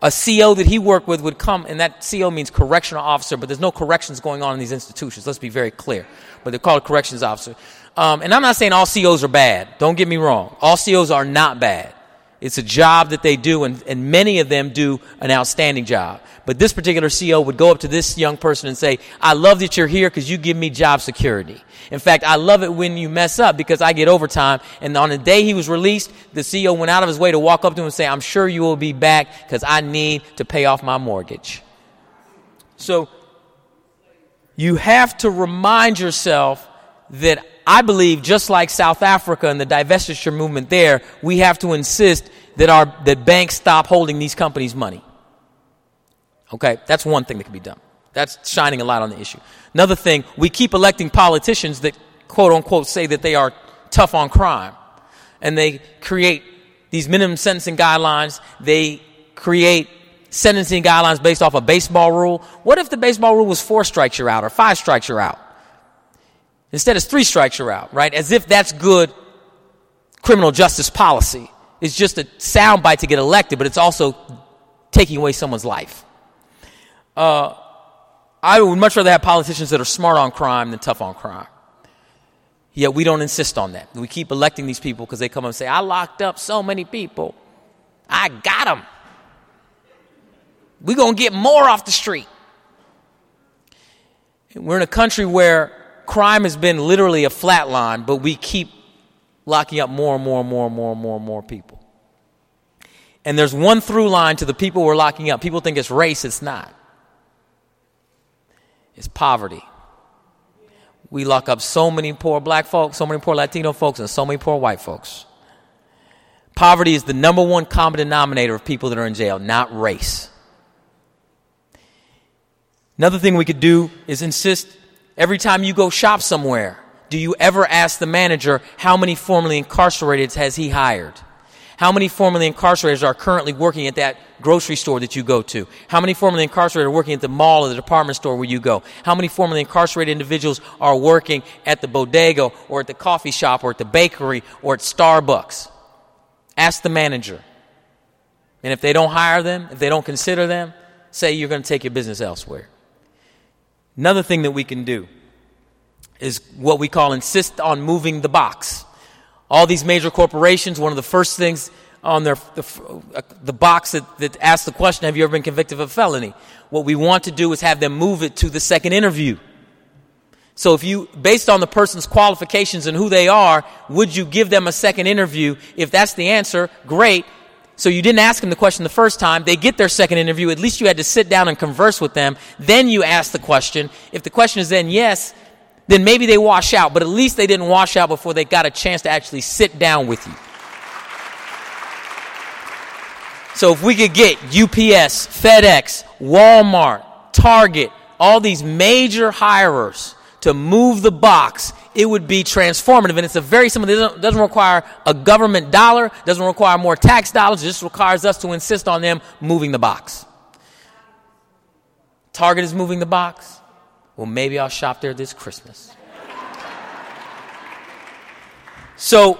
B: a CO that he worked with would come, and that CO means correctional officer, but there's no corrections going on in these institutions. Let's be very clear. But they're called corrections officer. Um, and I'm not saying all COs are bad. Don't get me wrong. All COs are not bad. It's a job that they do, and, and many of them do an outstanding job. But this particular CEO would go up to this young person and say, I love that you're here because you give me job security. In fact, I love it when you mess up because I get overtime. And on the day he was released, the CEO went out of his way to walk up to him and say, I'm sure you will be back because I need to pay off my mortgage. So you have to remind yourself that I believe, just like South Africa and the divestiture movement there, we have to insist that our that banks stop holding these companies' money. Okay, that's one thing that can be done. That's shining a light on the issue. Another thing, we keep electing politicians that quote unquote say that they are tough on crime, and they create these minimum sentencing guidelines. They create sentencing guidelines based off a baseball rule. What if the baseball rule was four strikes you're out or five strikes you're out? Instead, it's three strikes you're out, right? As if that's good criminal justice policy. It's just a soundbite to get elected, but it's also taking away someone's life. Uh, I would much rather have politicians that are smart on crime than tough on crime. Yet we don't insist on that. We keep electing these people because they come up and say, I locked up so many people. I got them. We're going to get more off the street. We're in a country where crime has been literally a flat line, but we keep locking up more and more and more and more and more and more people. And there's one through line to the people we're locking up. People think it's race, it's not. It's poverty. We lock up so many poor black folks, so many poor Latino folks, and so many poor white folks. Poverty is the number one common denominator of people that are in jail, not race. Another thing we could do is insist every time you go shop somewhere, do you ever ask the manager how many formerly incarcerated has he hired? How many formerly incarcerated are currently working at that grocery store that you go to? How many formerly incarcerated are working at the mall or the department store where you go? How many formerly incarcerated individuals are working at the bodega or at the coffee shop or at the bakery or at Starbucks? Ask the manager. And if they don't hire them, if they don't consider them, say you're going to take your business elsewhere. Another thing that we can do is what we call insist on moving the box. All these major corporations, one of the first things on their, the, uh, the box that, that asks the question, have you ever been convicted of a felony? What we want to do is have them move it to the second interview. So if you, based on the person's qualifications and who they are, would you give them a second interview? If that's the answer, great. So you didn't ask them the question the first time. They get their second interview. At least you had to sit down and converse with them. Then you ask the question. If the question is then yes, then maybe they wash out, but at least they didn't wash out before they got a chance to actually sit down with you. So if we could get UPS, FedEx, Walmart, Target, all these major hirers to move the box, it would be transformative. And it's a very simple, it doesn't, require a government dollar, doesn't require more tax dollars, it just requires us to insist on them moving the box. Target is moving the box. Well, maybe I'll shop there this Christmas. so,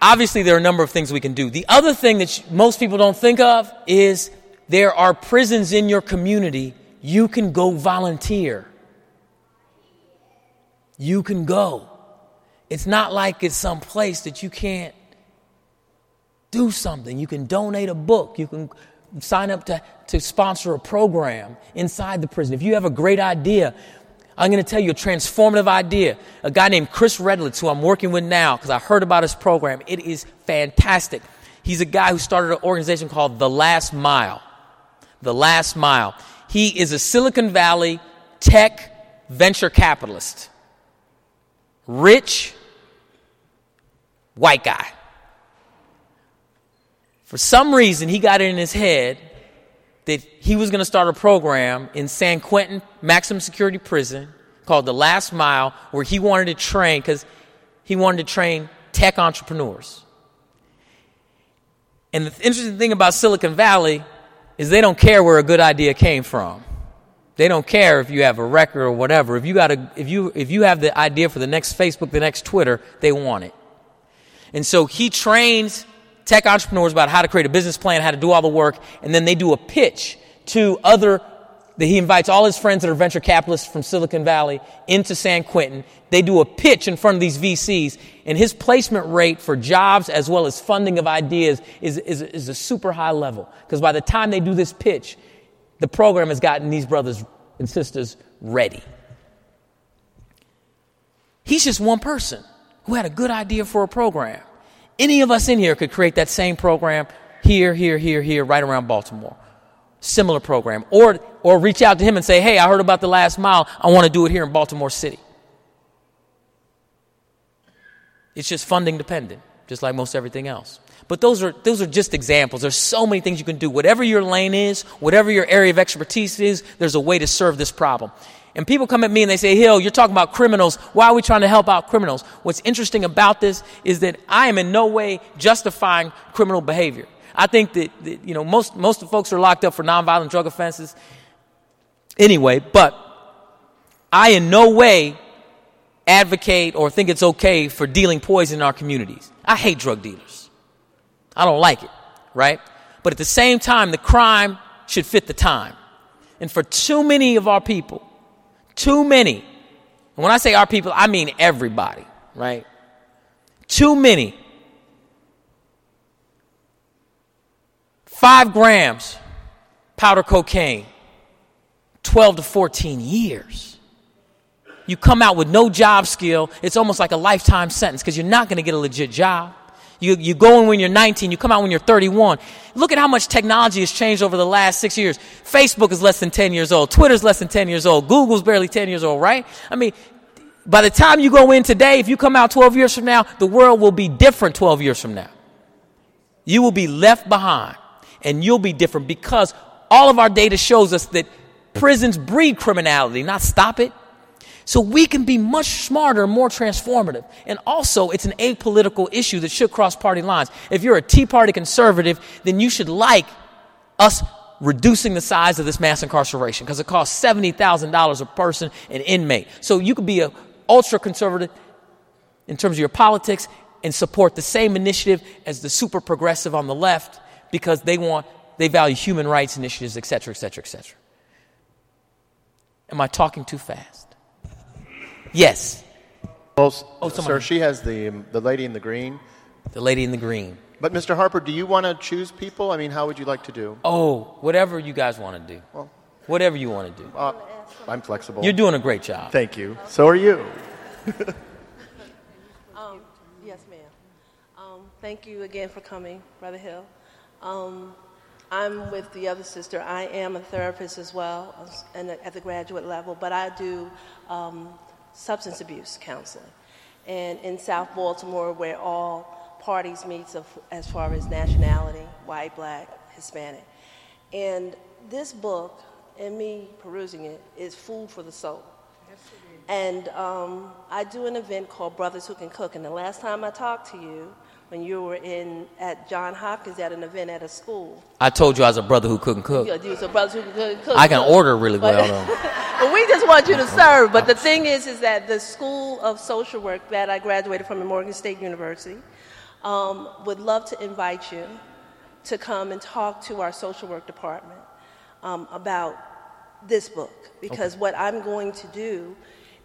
B: obviously, there are a number of things we can do. The other thing that most people don't think of is there are prisons in your community. You can go volunteer. You can go. It's not like it's some place that you can't do something. You can donate a book. You can sign up to, to sponsor a program inside the prison. If you have a great idea, I'm going to tell you a transformative idea. A guy named Chris Redlitz, who I'm working with now because I heard about his program. It is fantastic. He's a guy who started an organization called The Last Mile. The Last Mile. He is a Silicon Valley tech venture capitalist. Rich, white guy. For some reason, he got it in his head that he was going to start a program in San Quentin maximum security prison called The Last Mile, where he wanted to train, because he wanted to train tech entrepreneurs. And the interesting thing about Silicon Valley is they don't care where a good idea came from. They don't care if you have a record or whatever. If you got a, if you, if you have the idea for the next Facebook, the next Twitter, they want it. And so he trains tech entrepreneurs about how to create a business plan, how to do all the work, and then they do a pitch to other that he invites all his friends that are venture capitalists from Silicon Valley into San Quentin. They do a pitch in front of these VCs, and his placement rate for jobs as well as funding of ideas is, is, is a super high level. Because by the time they do this pitch, the program has gotten these brothers and sisters ready. He's just one person who had a good idea for a program. Any of us in here could create that same program here, here, here, here, right around Baltimore. Similar program. Or, or reach out to him and say, hey, I heard about the last mile. I want to do it here in Baltimore City. It's just funding dependent, just like most everything else. But those are, those are just examples. There's so many things you can do. Whatever your lane is, whatever your area of expertise is, there's a way to serve this problem. And people come at me and they say, Hill, you're talking about criminals. Why are we trying to help out criminals? What's interesting about this is that I am in no way justifying criminal behavior. I think that, that you know, most, most of the folks are locked up for nonviolent drug offenses anyway, but I in no way advocate or think it's okay for dealing poison in our communities. I hate drug dealers. I don't like it, right? But at the same time, the crime should fit the time. And for too many of our people, too many. And when I say our people, I mean everybody, right? Too many. Five grams powder cocaine, 12 to 14 years. You come out with no job skill, it's almost like a lifetime sentence because you're not going to get a legit job. You, you go in when you're 19, you come out when you're 31. Look at how much technology has changed over the last six years. Facebook is less than 10 years old. Twitter's less than 10 years old. Google's barely 10 years old, right? I mean, by the time you go in today, if you come out 12 years from now, the world will be different 12 years from now. You will be left behind and you'll be different because all of our data shows us that Prisons breed criminality, not stop it. So we can be much smarter, more transformative. And also, it's an apolitical issue that should cross party lines. If you're a Tea Party conservative, then you should like us reducing the size of this mass incarceration because it costs $70,000 a person, an inmate. So you could be a ultra conservative in terms of your politics and support the same initiative as the super progressive on the left because they want they value human rights initiatives, et cetera, et cetera, et cetera. Am I talking too fast? Yes.
D: Well,
B: Oh,
D: sir,
B: somebody-
D: she has the um, the lady in the green.
B: The lady in the green.
D: But Mr. Harper, do you want to choose people? I mean, how would you like to do?
B: Oh, whatever you guys want to do.
D: Well-
B: Whatever you want to do.
D: Uh, I'm flexible.
B: You're doing a great job.
D: Thank you. So are you.
I: Um, yes, ma'am. Um, thank you again for coming, Brother Hill. Um, I'm with the other sister. I am a therapist as well and at the graduate level, but I do um, substance abuse counseling. And in South Baltimore, where all parties meet as far as nationality, white, black, Hispanic. And this book, and me perusing it, is food for the soul. And um, I do an event called Brothers Who Can Cook. And the last time I talked to you, when you were in at John Hopkins at an event at a school,
B: I told you I was a brother who couldn't cook.
I: you know, you- so Brothers Who Can Cook.
B: I can
I: cook.
B: order really
I: But-
B: well, though.
I: but we just want you to serve. But the thing is, is that the School of Social Work that I graduated from at Morgan State University um, would love to invite you to come and talk to our social work department um, about this book because what I'm going to do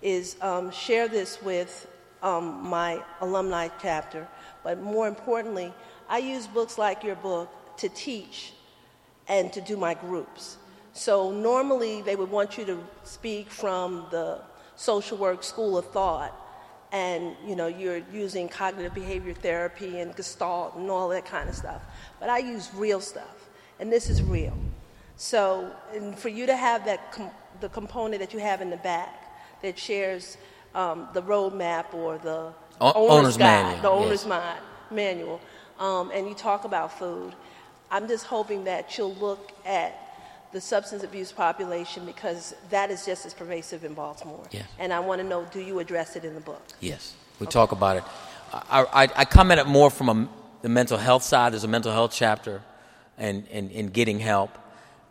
I: is um, share this with um, my alumni chapter, but more importantly, I use books like your book to teach and to do my groups. So normally they would want you to speak from the social work school of thought and you know you're using cognitive behavior therapy and gestalt and all that kind of stuff. But I use real stuff and this is real. So and for you to have that com- the component that you have in the back that shares um, the roadmap or the
B: O-
I: owner's,
B: owner's
I: guide,
B: manual,
I: the owner's
B: yes.
I: ma- manual, um, and you talk about food. I'm just hoping that you'll look at the substance abuse population because that is just as pervasive in Baltimore.
B: Yes.
I: And I want to know, do you address it in the book?
B: Yes, we talk about it. I, I, I come at it more from a, the mental health side. There's a mental health chapter, and, and, and getting help.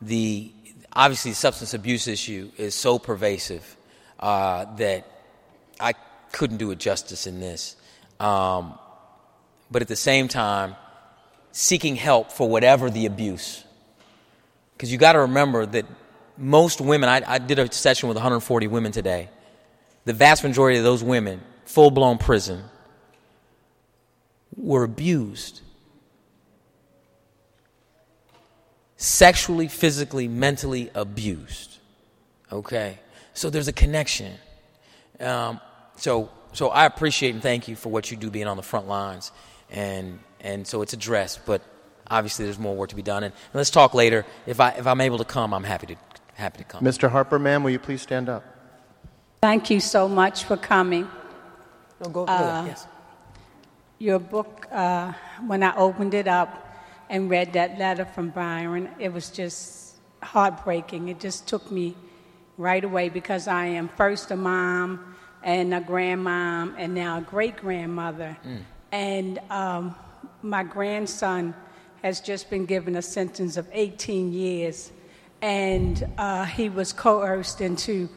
B: The obviously the substance abuse issue is so pervasive uh, that I couldn't do it justice in this. Um, but at the same time, seeking help for whatever the abuse. Because you got to remember that most women, I, I did a session with 140 women today. The vast majority of those women, full blown prison, were abused. Sexually, physically, mentally abused. Okay? So there's a connection. Um, so, so I appreciate and thank you for what you do being on the front lines. And, and so it's addressed, but obviously there's more work to be done. And, let's talk later. If, I, if I'm able to come, I'm happy to, happy to come.
D: Mr. Harper, ma'am, will you please stand up?
J: Thank you so much for coming.
B: No, go, go
J: Uh,
B: yes.
J: Your book, uh, when I opened it up and read that letter from Byron, it was just heartbreaking. It just took me right away because I am first a mom and a grandmom and now a great grandmother. And um, my grandson has just been given a sentence of 18 years, and uh, he was coerced into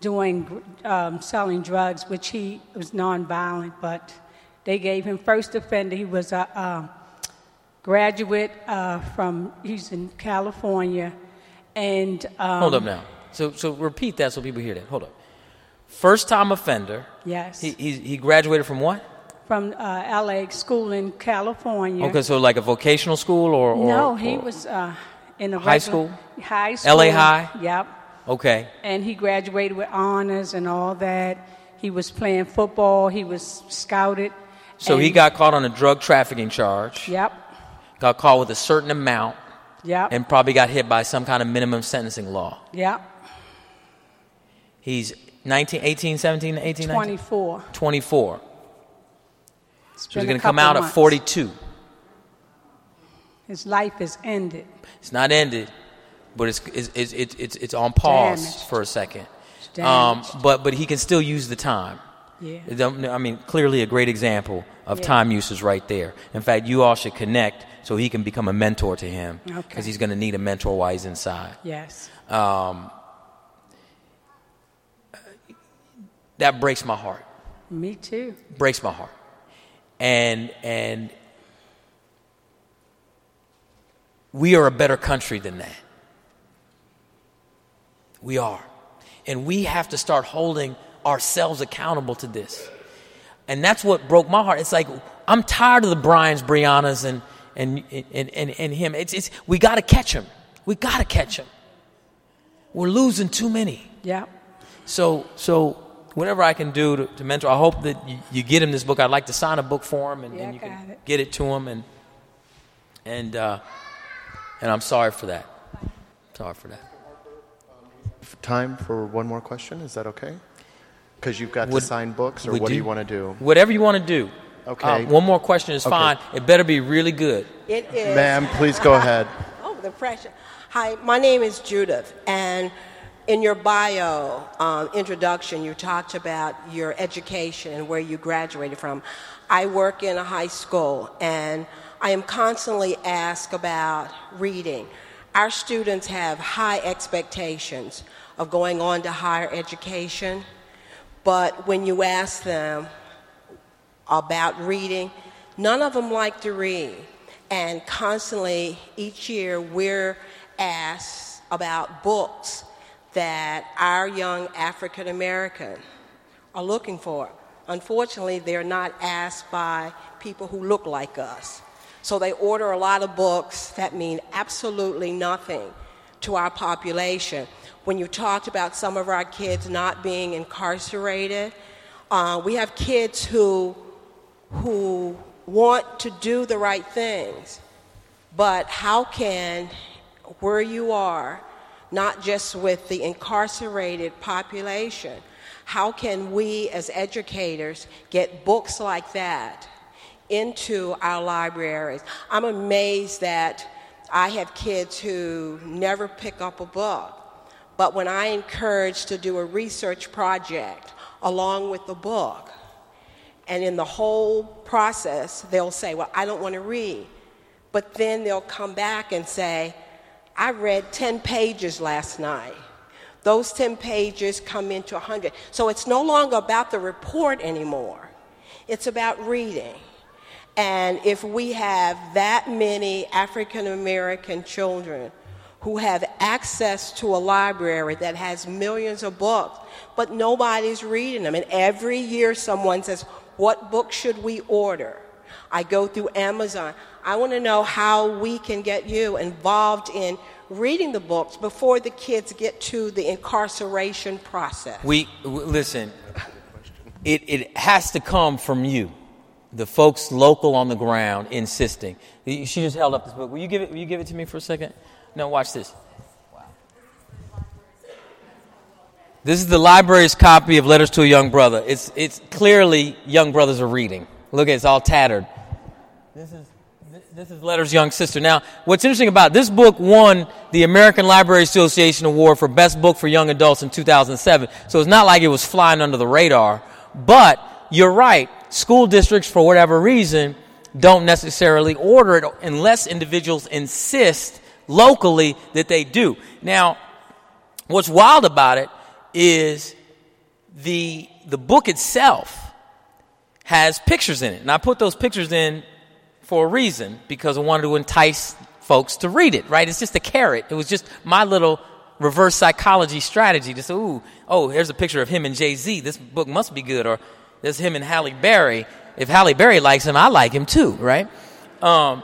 J: doing um, selling drugs, which he was nonviolent, but they gave him first offender. He was a, um graduate uh, from he's in California, and um,
B: Hold up now. So, so repeat that so people hear that. Hold up. First time offender.
J: Yes,
B: He, he, he graduated from what?
J: from uh, L.A. school in California.
B: Okay, so like a vocational school or? or
J: no, he
B: or-
J: was uh, in a
B: High school?
J: High school.
B: LA High?
J: Yep.
B: Okay.
J: And he graduated with honors and all that. He was playing football. He was scouted.
B: So he got caught on a drug trafficking charge.
J: Yep.
B: Got caught with a certain amount
J: Yep.
B: and probably got hit by some kind of minimum sentencing law.
J: Yep.
B: He's 19, 18, 17, 18, 19?
J: 24.
B: 24.
J: It's
B: So he's going to come out at 42.
J: His life is ended.
B: It's not ended, but it's it's it's it's, it's, on pause
J: Damaged.
B: for a second. Um, but but he can still use the time.
J: Yeah.
B: I mean, clearly a great example of
J: Yeah.
B: time usage right there. In fact, you all should connect so he can become a mentor to him
J: Okay.
B: because he's going to need a mentor while he's inside.
J: Yes.
B: Um, that breaks my heart.
J: Me too.
B: Breaks my heart. And and we are a better country than that. We are. And we have to start holding ourselves accountable to this. And that's what broke my heart. It's like I'm tired of the Brian's, Briannas, and and and and, and him. It's it's we got to catch him. We got to catch him. We're losing too many.
J: Yeah.
B: So so whatever I can do to, to mentor, I hope that you, you get him this book. I'd like to sign a book for him, and,
J: Yeah,
B: and you can
J: it.
B: get it to him. And and uh, and I'm sorry for that. Sorry for that.
D: Time for one more question. Is that okay? Because you've got
B: Would-
D: to sign books, or what do
B: do-
D: you want to do?
B: Whatever you want to do.
D: Okay.
B: Uh, one more question is
D: Okay.
B: fine. It better be really good.
K: It is.
D: Ma'am, please go ahead.
K: Oh, the pressure. Hi, my name is Judith, and in your bio um, introduction, you talked about your education and where you graduated from. I work in a high school, and I am constantly asked about reading. Our students have high expectations of going on to higher education, but when you ask them about reading. None of them like to read. And constantly, each year, we're asked about books that our young African American are looking for. Unfortunately, they're not asked by people who look like us. So they order a lot of books that mean absolutely nothing to our population. When you talked about some of our kids not being incarcerated, uh, we have kids who who want to do the right things, but how can where you are, not just with the incarcerated population, how can we as educators get books like that into our libraries? I'm amazed that I have kids who never pick up a book, but when I encourage to do a research project along with the book, and in the whole process, they'll say, Well, I don't want to read. But then they'll come back and say, I read 10 pages last night. Those 10 pages come into 100. So it's no longer about the report anymore, it's about reading. And if we have that many African American children who have access to a library that has millions of books, but nobody's reading them, and every year someone says, What book should we order? I go through Amazon. I want to know how we can get you involved in reading the books before the kids get to the incarceration process.
B: We w- listen. It it has to come from you, the folks local on the ground insisting. She just held up this book. Will you give it? Will you give it to me for a second? No, watch this. Wow. This is the library's copy of Letters to a Young Brother. It's it's clearly young brothers are reading. Look, at it's all tattered. This is this is Letters Young Sister. Now, what's interesting about this book won the American Library Association Award for Best Book for Young Adults in 2007. So it's not like it was flying under the radar. But you're right. School districts, for whatever reason, don't necessarily order it unless individuals insist locally that they do. Now, what's wild about it is the the book itself has pictures in it. And I put those pictures in for a reason because I wanted to entice folks to read it, right? It's just a carrot. It was just my little reverse psychology strategy to say, ooh, oh, here's a picture of him and Jay Z. This book must be good. Or there's him and Halle Berry. If Halle Berry likes him, I like him too, right? Um,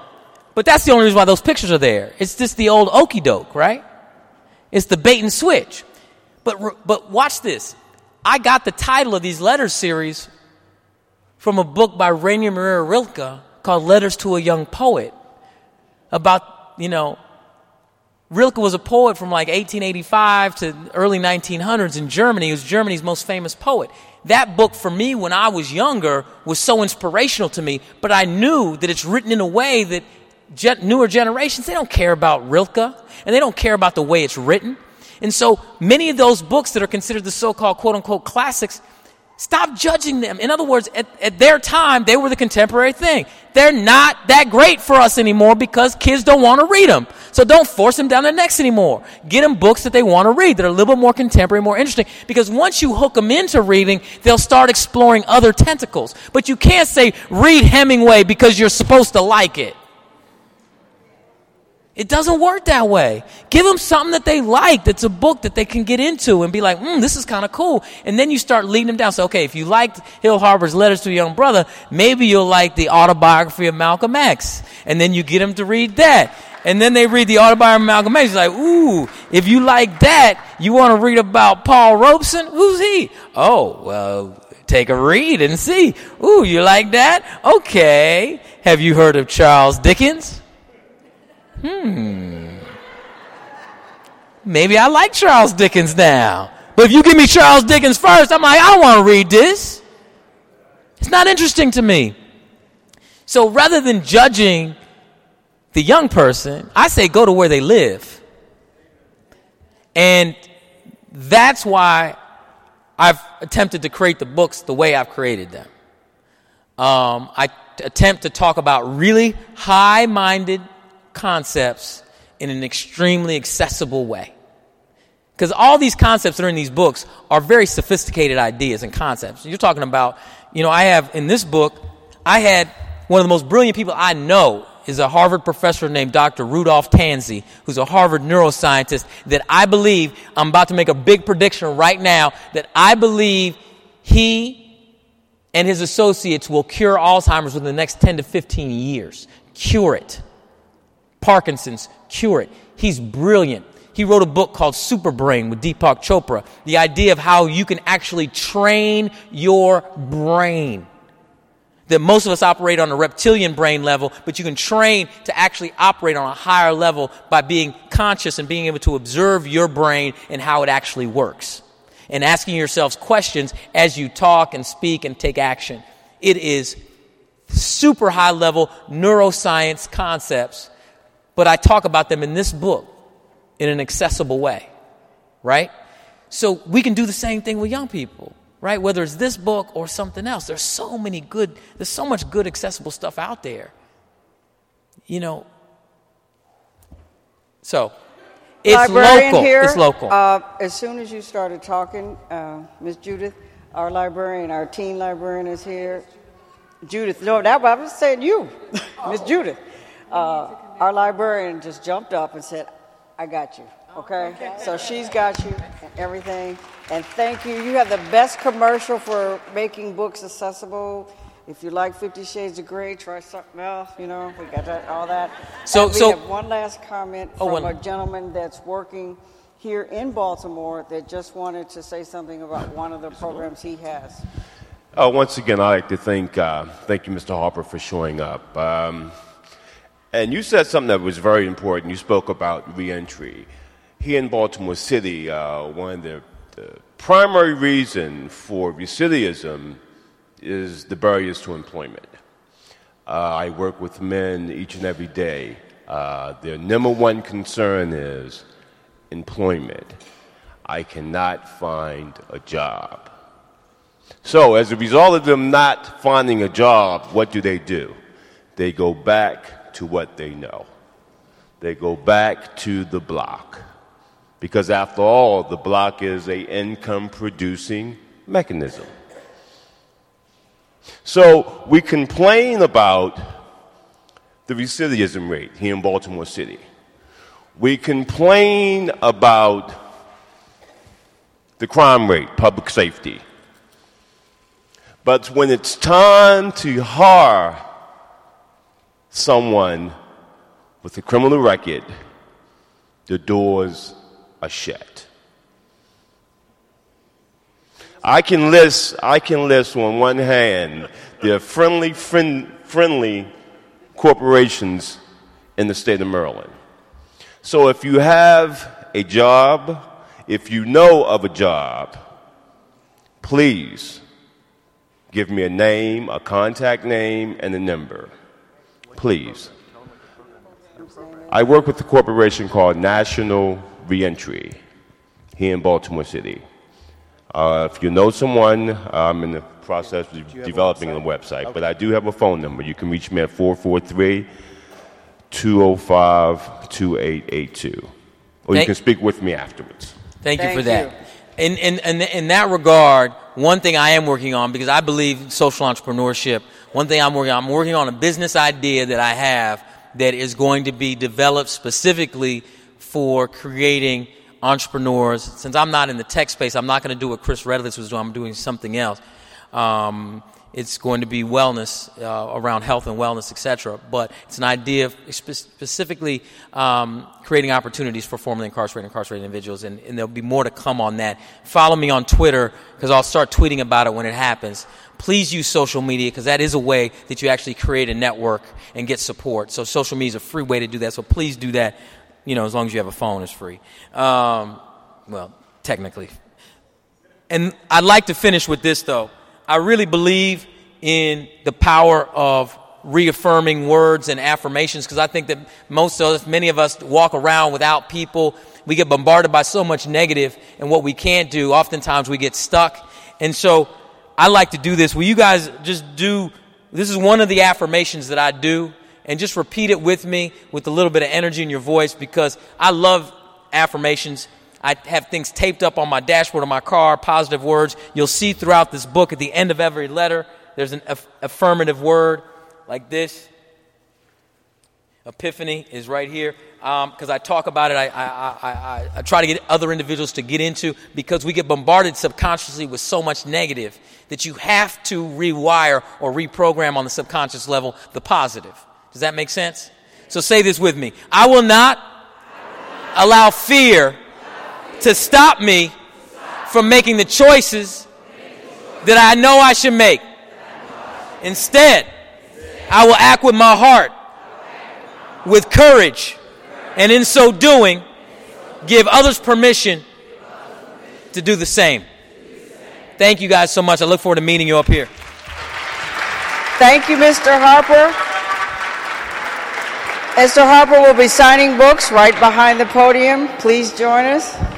B: but that's the only reason why those pictures are there. It's just the old okey doke, right? It's the bait and switch. But, but watch this. I got the title of these letters series from a book by Rainer Maria Rilke called Letters to a Young Poet about, you know, Rilke was a poet from like 1885 to early 1900s in Germany. He was Germany's most famous poet. That book for me when I was younger was so inspirational to me, but I knew that it's written in a way that gen- newer generations, they don't care about Rilke and they don't care about the way it's written. And so many of those books that are considered the so called quote unquote classics, stop judging them. In other words, at, at, their time, they were the contemporary thing. They're not that great for us anymore because kids don't want to read them. So don't force them down their necks anymore. Get them books that they want to read that are a little bit more contemporary, more interesting. Because once you hook them into reading, they'll start exploring other tentacles. But you can't say, read Hemingway because you're supposed to like it. It doesn't work that way. Give them something that they like, that's a book that they can get into and be like, hmm, this is kind of cool. And then you start leading them down. So, okay, if you liked Hill Harper's Letters to a Young Brother, maybe you'll like the autobiography of Malcolm X. And then you get them to read that. And then they read the autobiography of Malcolm X. It's like, ooh, if you like that, you want to read about Paul Robeson? Who's he? Oh, well, take a read and see. Ooh, you like that? Okay. Have you heard of Charles Dickens? Hmm. Maybe I like Charles Dickens now. But if you give me Charles Dickens first, I'm like, I don't want to read this. It's not interesting to me. So rather than judging the young person, I say go to where they live. And that's why I've attempted to create the books the way I've created them. Um, I t- attempt to talk about really high minded concepts in an extremely accessible way. Because all these concepts that are in these books are very sophisticated ideas and concepts. You're talking about, you know, I have in this book, I had one of the most brilliant people I know is a Harvard professor named Dr. Rudolph Tanzi, who's a Harvard neuroscientist that I believe, I'm about to make a big prediction right now, that I believe he and his associates will cure Alzheimer's within the next 10 to 15 years. Cure it. Parkinson's, cure it. He's brilliant. He wrote a book called Superbrain with Deepak Chopra. The idea of how you can actually train your brain. That most of us operate on a reptilian brain level, but you can train to actually operate on a higher level by being conscious and being able to observe your brain and how it actually works. And asking yourselves questions as you talk and speak and take action. It is super high level neuroscience concepts but I talk about them in this book in an accessible way, right? So we can do the same thing with young people, right? Whether it's this book or something else. There's so many good, there's so much good accessible stuff out there. You know, so it's
A: librarian
B: local.
A: Here,
B: it's local.
A: Uh, as soon as you started talking, uh, Miss Judith, our librarian, our teen librarian is here. Judith, no, that I was saying you, Miss Judith. Uh, our librarian just jumped up and said, I got you. Okay? So she's got you and everything. And thank you. You have the best commercial for making books accessible. If you like Fifty Shades of Grey, try something else. You know, we got that, all that.
B: So,
A: and we
B: so
A: have one last comment
B: oh,
A: from
B: one.
A: a gentleman that's working here in Baltimore that just wanted to say something about one of the programs he has.
L: Uh, once again, I'd like to thank, uh, thank you, Mr. Harper, for showing up. Um, and you said something that was very important. You spoke about reentry. Here in Baltimore City, uh, one of the, the primary reason for recidivism is the barriers to employment. Uh, I work with men each and every day. Uh, their number one concern is employment. I cannot find a job. So, as a result of them not finding a job, what do they do? They go back to what they know. They go back to the block. Because after all, the block is a income producing mechanism. So we complain about the recidivism rate here in Baltimore City. We complain about the crime rate, public safety. But when it's time to hire someone with a criminal record, the doors are shut. I can list, I can list on one hand the friendly, friend, friendly corporations in the state of Maryland. So if you have a job, if you know of a job, please give me a name, a contact name, and a number. Please. I work with a corporation called National Reentry here in Baltimore City. Uh, if you know someone, I'm in the process of developing a website, but I do have a phone number. You can reach me at 443 205 2882. Or you can speak with me afterwards.
B: Thank, you
A: Thank
B: for that. In, in, in, in that regard, one thing I am working on, because I believe social entrepreneurship, one thing I'm working on, I'm working on a business idea that I have that is going to be developed specifically for creating entrepreneurs. Since I'm not in the tech space, I'm not going to do what Chris Redlitz was doing. I'm doing something else. Um, it's going to be wellness uh, around health and wellness, etc. But it's an idea of spe- specifically um, creating opportunities for formerly incarcerated incarcerated individuals, and, and there'll be more to come on that. Follow me on Twitter because I'll start tweeting about it when it happens. Please use social media because that is a way that you actually create a network and get support. So social media is a free way to do that. So please do that. You know, as long as you have a phone, it's free. Um, well, technically, and I'd like to finish with this though. I really believe in the power of reaffirming words and affirmations because I think that most of us, many of us walk around without people. We get bombarded by so much negative and what we can't do. Oftentimes we get stuck. And so I like to do this. Will you guys just do, this is one of the affirmations that I do and just repeat it with me with a little bit of energy in your voice because I love affirmations. I have things taped up on my dashboard of my car, positive words. You'll see throughout this book at the end of every letter, there's an aff- affirmative word like this. Epiphany is right here um, because I talk about it. I, I, I, I, I try to get other individuals to get into because we get bombarded subconsciously with so much negative that you have to rewire or reprogram on the subconscious level the positive. Does that make sense? So say this with me I will not allow fear to stop me from making the choices that I know I should make. Instead, I will act with my heart, with courage, and in so doing, give others permission to do the same. Thank you guys so much. I look forward to meeting you up here.
A: Thank you, Mr. Harper. Mr. Harper will be signing books right behind the podium. Please join us.